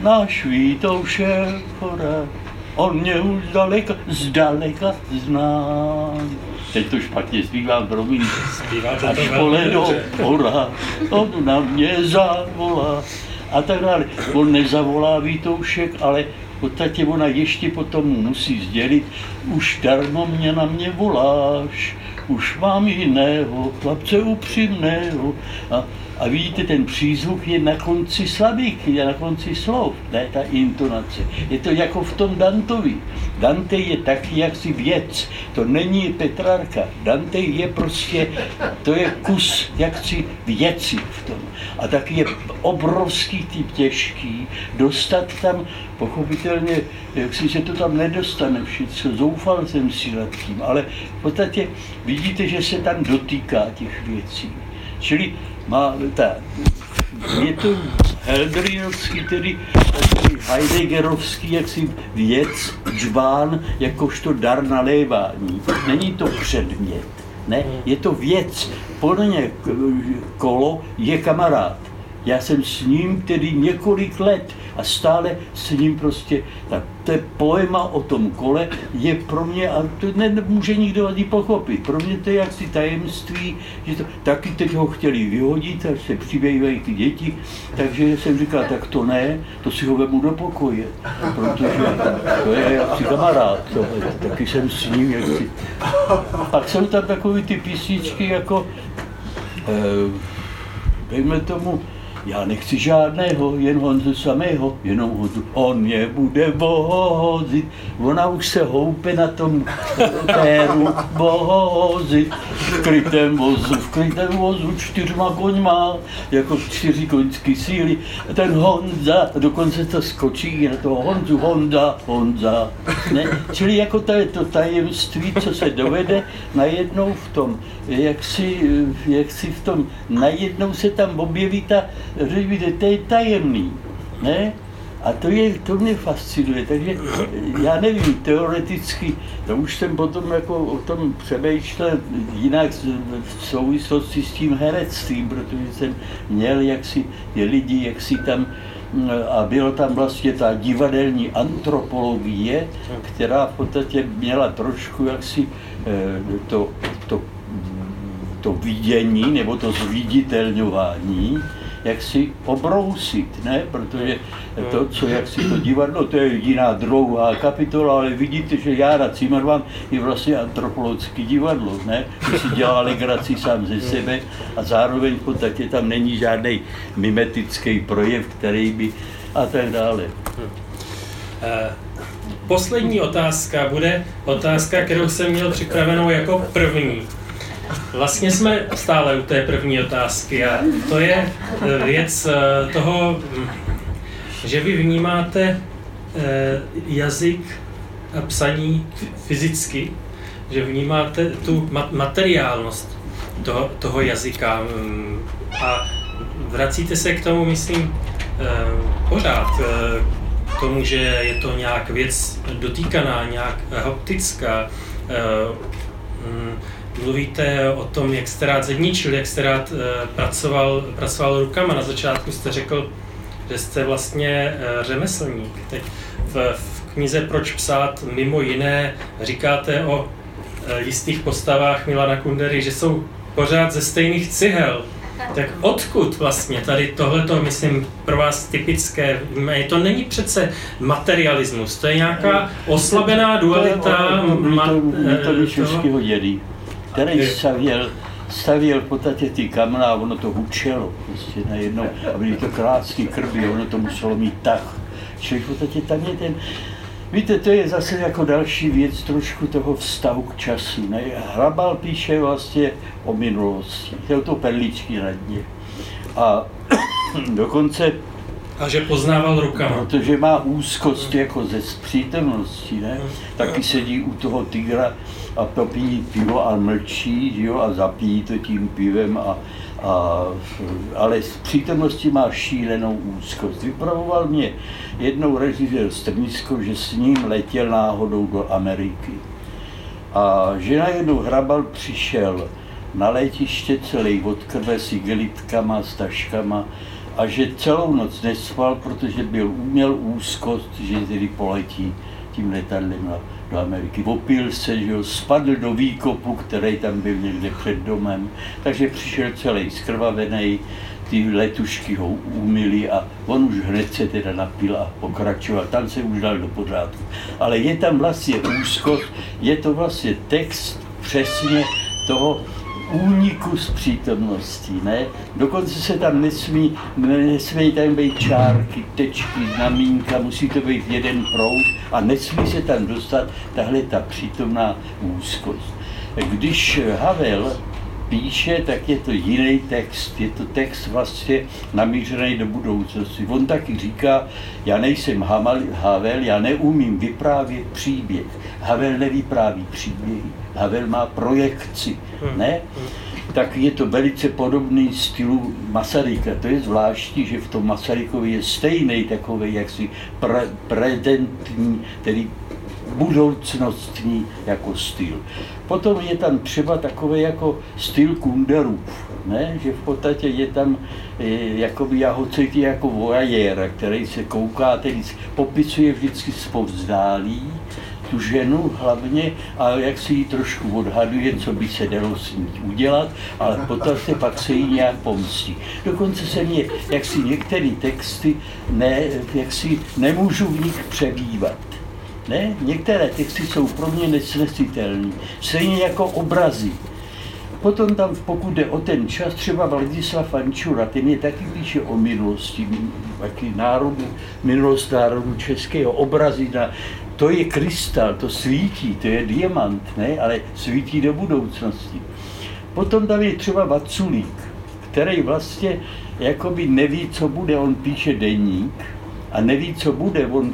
náš Vítouše chora. On mě už zdaleka, zdaleka zná. Teď to špatně zpívám, promiň. Až pole do hora, on na mě zavolá. A tak dále. On nezavolá Vítoušek, ale v podstatě ona ještě potom musí sdělit, už darmo mě na mě voláš, už mám jiného, chlapce upřímného. A a vidíte, ten přízvuk je na konci slavík, je na konci slov, ne ta intonace. Je to jako v tom Dantovi. Dante je taky jaksi věc, to není Petrarka. Dante je prostě, to je kus jaksi věci v tom. A taky je obrovský typ těžký dostat tam, pochopitelně, jak si se to tam nedostane všechno, zoufal jsem si nad tím, ale v podstatě vidíte, že se tam dotýká těch věcí. Čili ta, je to Heldrinovský, tedy Heideggerovský jaksi věc, džbán, jakožto dar nalévání. Není to předmět, ne, je to věc. Podle mě kolo je kamarád. Já jsem s ním tedy několik let a stále s ním prostě, tak to je poema o tom kole je pro mě, a to nemůže nikdo ani pochopit, pro mě to je jaksi tajemství, že to, taky teď ho chtěli vyhodit, až se přibývají ty děti, takže jsem říkal, tak to ne, to si ho vemu do pokoje, protože to je jaksi kamarád, to, taky jsem s ním jaksi. Pak jsou tam takové ty písničky jako, eh, dejme tomu, já nechci žádného, jen Honzu samého, jenom Honzu. On mě bude vozit. Ona už se houpe na tom téru vozit. V krytém vozu, v krytém vozu čtyřma koňma, jako čtyři koňské síly. Ten Honza, dokonce to skočí na toho Honzu, Honza, Honza. Ne? Čili jako to je to tajemství, co se dovede najednou v tom, jak si, jak si v tom, najednou se tam objeví ta to je tajemný. Ne? A to, je, to mě fascinuje, takže já nevím, teoreticky, to už jsem potom jako o tom přemýšlel jinak v souvislosti s tím herectvím, protože jsem měl jaksi je lidi, jak si tam a byla tam vlastně ta divadelní antropologie, která v podstatě měla trošku jaksi eh, to, to, to vidění nebo to zviditelňování, jak si obrousit, ne? Protože to, co jak si to divadlo, to je jiná druhá kapitola, ale vidíte, že Jára Cimrman je vlastně antropologické divadlo, ne? Že si dělá legraci sám ze sebe a zároveň v podstatě tam není žádný mimetický projev, který by a tak dále. Eh, poslední otázka bude otázka, kterou jsem měl připravenou jako první. Vlastně jsme stále u té první otázky a to je eh, věc eh, toho, že vy vnímáte eh, jazyk a psaní fyzicky, že vnímáte tu materiálnost toho, toho jazyka. Mm, a vracíte se k tomu, myslím, pořád k tomu, že je to nějak věc dotýkaná, nějak hoptická. Mm, mluvíte o tom, jak jste rád zedničil, jak jste rád pracoval, pracoval rukama. Na začátku jste řekl, že jste vlastně řemeslník. Teď v, v knize Proč psát mimo jiné říkáte o e, jistých postavách Milana Kundery, že jsou pořád ze stejných cihel. Tak odkud vlastně tady tohleto, myslím, pro vás typické? To není přece materialismus, to je nějaká oslabená dualita. To je českého dědy, který stavěl, stavěl v podstatě ty kamna a ono to hučelo prostě najednou. A byly to krásné krby, ono to muselo mít tak. Čili v podstatě tam je ten, Víte, to je zase jako další věc trošku toho vztahu k času. Ne? Hrabal píše vlastně o minulosti, jsou to perličky na dně. A *clears throat* dokonce a že poznával rukama. Protože má úzkost jako ze přítomnosti, ne? Taky sedí u toho tygra a popíjí pivo a mlčí, že jo, a zapíjí to tím pivem a, a, ale z přítomnosti má šílenou úzkost. Vypravoval mě jednou režisér Strnisko, že s ním letěl náhodou do Ameriky. A že najednou Hrabal přišel na letiště celý od krve s igelitkama, s taškama a že celou noc nespal, protože byl uměl úzkost, že tedy poletí tím letadlem do Ameriky. Opil se, že jo, spadl do výkopu, který tam byl někde před domem, takže přišel celý skrvavený, ty letušky ho umili a on už hned se teda napil a pokračoval. Tam se už dal do pořádku. Ale je tam vlastně úzkost, je to vlastně text přesně toho úniku z přítomností, ne? Dokonce se tam nesmí, nesmí tam být čárky, tečky, znamínka, musí to být jeden proud a nesmí se tam dostat tahle ta přítomná úzkost. Když Havel píše, tak je to jiný text. Je to text vlastně namířený do budoucnosti. On taky říká, já nejsem Havel, já neumím vyprávět příběh. Havel nevypráví příběhy, Havel má projekci, hmm. ne? Tak je to velice podobný stylu Masaryka. To je zvláštní, že v tom Masarykovi je stejný takový jaksi pre, prezentní, tedy budoucnostní jako styl. Potom je tam třeba takový jako styl Kunderův, ne? že v podstatě je tam je, jakoby já ho cítím jako voyager, který se kouká, který popisuje vždycky zpovzdálí, tu ženu hlavně a jak si ji trošku odhaduje, co by se dalo s ní udělat, ale potom se pak se jí nějak pomstí. Dokonce se mě, jak si některé texty, ne, jak si nemůžu v nich přebývat. Ne? Některé texty jsou pro mě nesnesitelné, stejně jako obrazy. Potom tam, pokud jde o ten čas, třeba Vladislav Ančura, ten je taky píše o minulosti, jaký národu, minulost národu českého, obrazy na, to je krystal, to svítí, to je diamant, ne? ale svítí do budoucnosti. Potom tam je třeba Vaculík, který vlastně jakoby neví, co bude, on píše deník a neví, co bude, on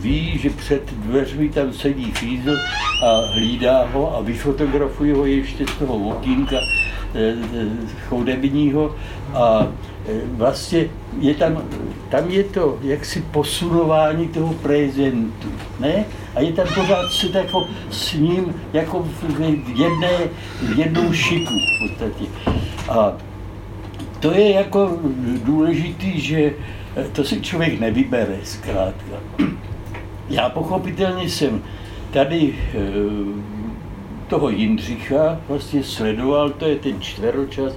ví, že před dveřmi tam sedí fízl a hlídá ho a vyfotografuje ho ještě z toho okýnka eh, eh, chodebního a eh, vlastně je tam, tam je to jaksi posunování toho prezentu, ne? A je tam pořád se jako s ním jako v jedné, v jednou šiku v podstatě. A to je jako důležitý, že to si člověk nevybere zkrátka. Já pochopitelně jsem tady eh, toho Jindřicha vlastně sledoval, to je ten čtveročas,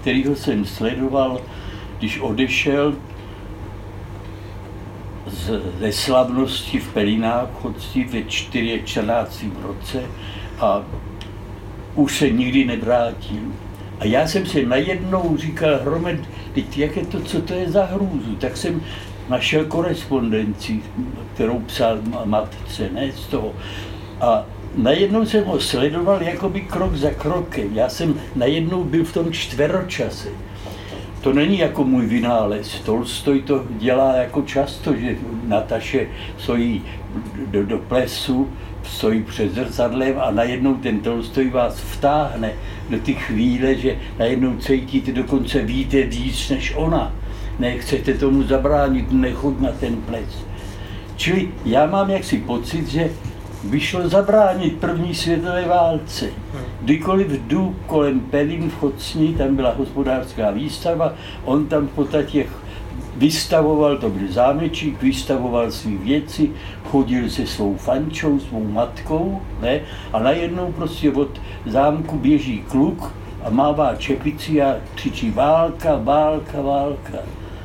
kterýho jsem sledoval, když odešel z, ze slavnosti v Pelinách chodci ve 14. roce a už se nikdy nevrátil. A já jsem si najednou říkal, Hromed, teď jak je to, co to je za hrůzu? Tak jsem našel korespondenci, kterou psal matce, ne z toho. A najednou jsem ho sledoval jakoby krok za krokem. Já jsem najednou byl v tom čtveročase. To není jako můj vynález. Tolstoj to dělá jako často, že Nataše stojí do, do plesu, stojí před zrcadlem a najednou ten Tolstoj vás vtáhne do ty chvíle, že najednou cítíte, dokonce víte víc než ona. Nechcete tomu zabránit, nechoď na ten ples. Čili já mám jaksi pocit, že vyšlo zabránit první světové válce. Kdykoliv jdu kolem Pelin v Chocni, tam byla hospodářská výstava, on tam v podstatě vystavoval, to byl zámečík, vystavoval své věci, chodil se svou fančou, svou matkou, ne? a najednou prostě od zámku běží kluk a mává čepici a křičí válka, válka, válka.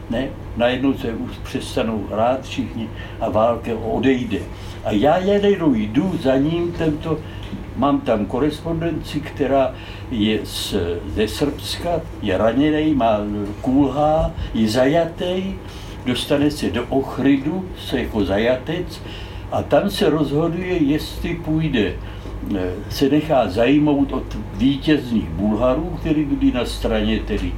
Ne? Najednou se už přestanou hrát všichni a válka odejde. A já jednou jdu za ním tento, mám tam korespondenci, která je z, ze Srbska, je raněný, má kůlhá, je zajatý, dostane se do Ochrydu, se jako zajatec a tam se rozhoduje, jestli půjde eh, se nechá zajmout od vítězných Bulharů, kteří byli na straně tedy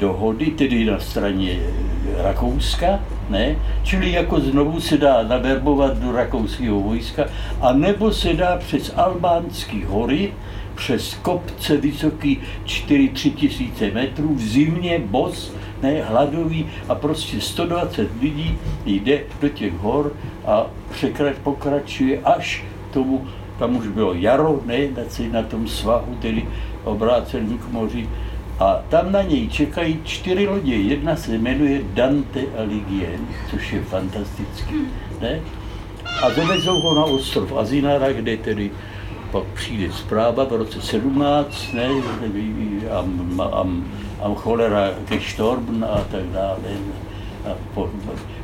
dohody, tedy na straně eh, Rakouska, ne? čili jako znovu se dá naverbovat do rakouského vojska, a nebo se dá přes albánské hory, přes kopce vysoký 4-3 tisíce metrů, v zimě, bos, ne, hladový a prostě 120 lidí jde do těch hor a překrač, pokračuje až tomu, tam už bylo jaro, ne, na tom svahu, tedy obrácený k moři, a tam na něj čekají čtyři lodě. Jedna se jmenuje Dante Alighieri, což je fantastický. Ne? A dovezou ho na ostrov Azinara, kde tedy pak přijde zpráva v roce 17, ne, am, am, am cholera gestorben a tak dále. A po,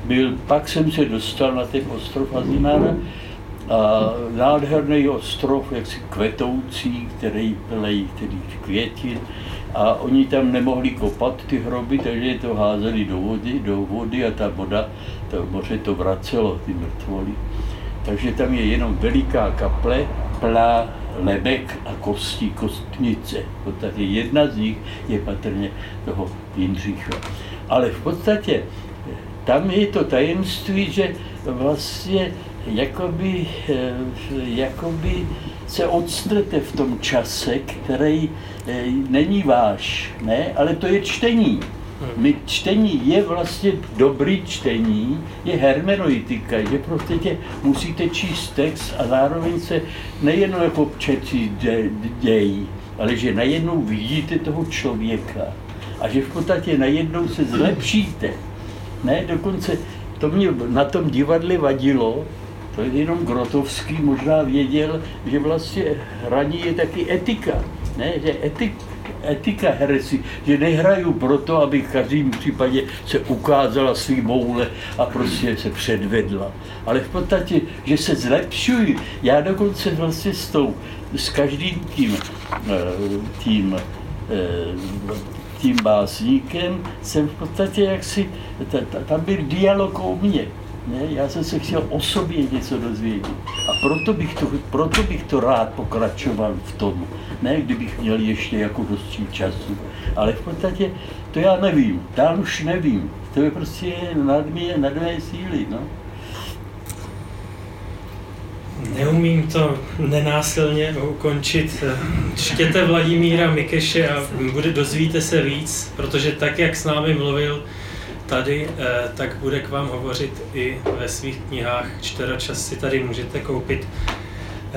byl, pak jsem se dostal na ten ostrov Azinara, a nádherný ostrov, jaksi kvetoucí, který plej tedy květin, a oni tam nemohli kopat ty hroby, takže to házeli do vody, do vody a ta voda, to moře to vracelo, ty mrtvoly. Takže tam je jenom veliká kaple, plá lebek a kosti, kostnice. V podstatě jedna z nich je patrně toho Jindřicha. Ale v podstatě tam je to tajemství, že vlastně jakoby, eh, jakoby se odstnete v tom čase, který eh, není váš, ne? ale to je čtení. My čtení je vlastně dobrý čtení, je hermeneutika, že prostě tě musíte číst text a zároveň se nejen jako četí děj, ale že najednou vidíte toho člověka a že v podstatě najednou se zlepšíte. Ne, dokonce to mě na tom divadle vadilo, to je jenom Grotovský možná věděl, že vlastně hraní je taky etika. Ne? Že etik, etika heresy, že nehraju proto, aby v každém případě se ukázala svý moule a prostě se předvedla. Ale v podstatě, že se zlepšují. Já dokonce vlastně s tou, s každým tím, eh, tím eh, tím básníkem jsem v podstatě jaksi, tam byl dialog o mně. Ne? Já jsem se chtěl o sobě něco dozvědět. A proto bych to, proto bych to rád pokračoval v tom. Ne, kdybych měl ještě jako dost času. Ale v podstatě to já nevím. Dál už nevím. To je prostě nad, mě, nad mé síly. No. Neumím to nenásilně ukončit. Čtěte Vladimíra Mikeše a bude, dozvíte se víc, protože tak, jak s námi mluvil, tady, eh, tak bude k vám hovořit i ve svých knihách. Čteročas si tady můžete koupit.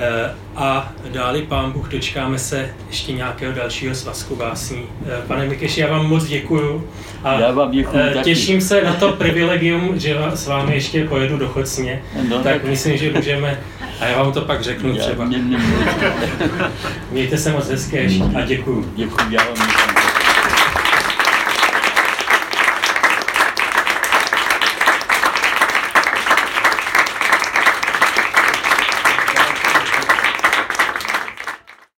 Eh, a dáli pán Bůh, dočkáme se ještě nějakého dalšího svazku básní. Eh, pane Mikeši, já vám moc děkuju. A já vám děkuju těším taky. se na to privilegium, že s vámi ještě pojedu do Chocně. No, tak, tak myslím, že můžeme, a já vám to pak řeknu já, třeba. Mě, mě, mě. *laughs* Mějte se moc hezké a děkuju. Děkuju, já vám děkuju.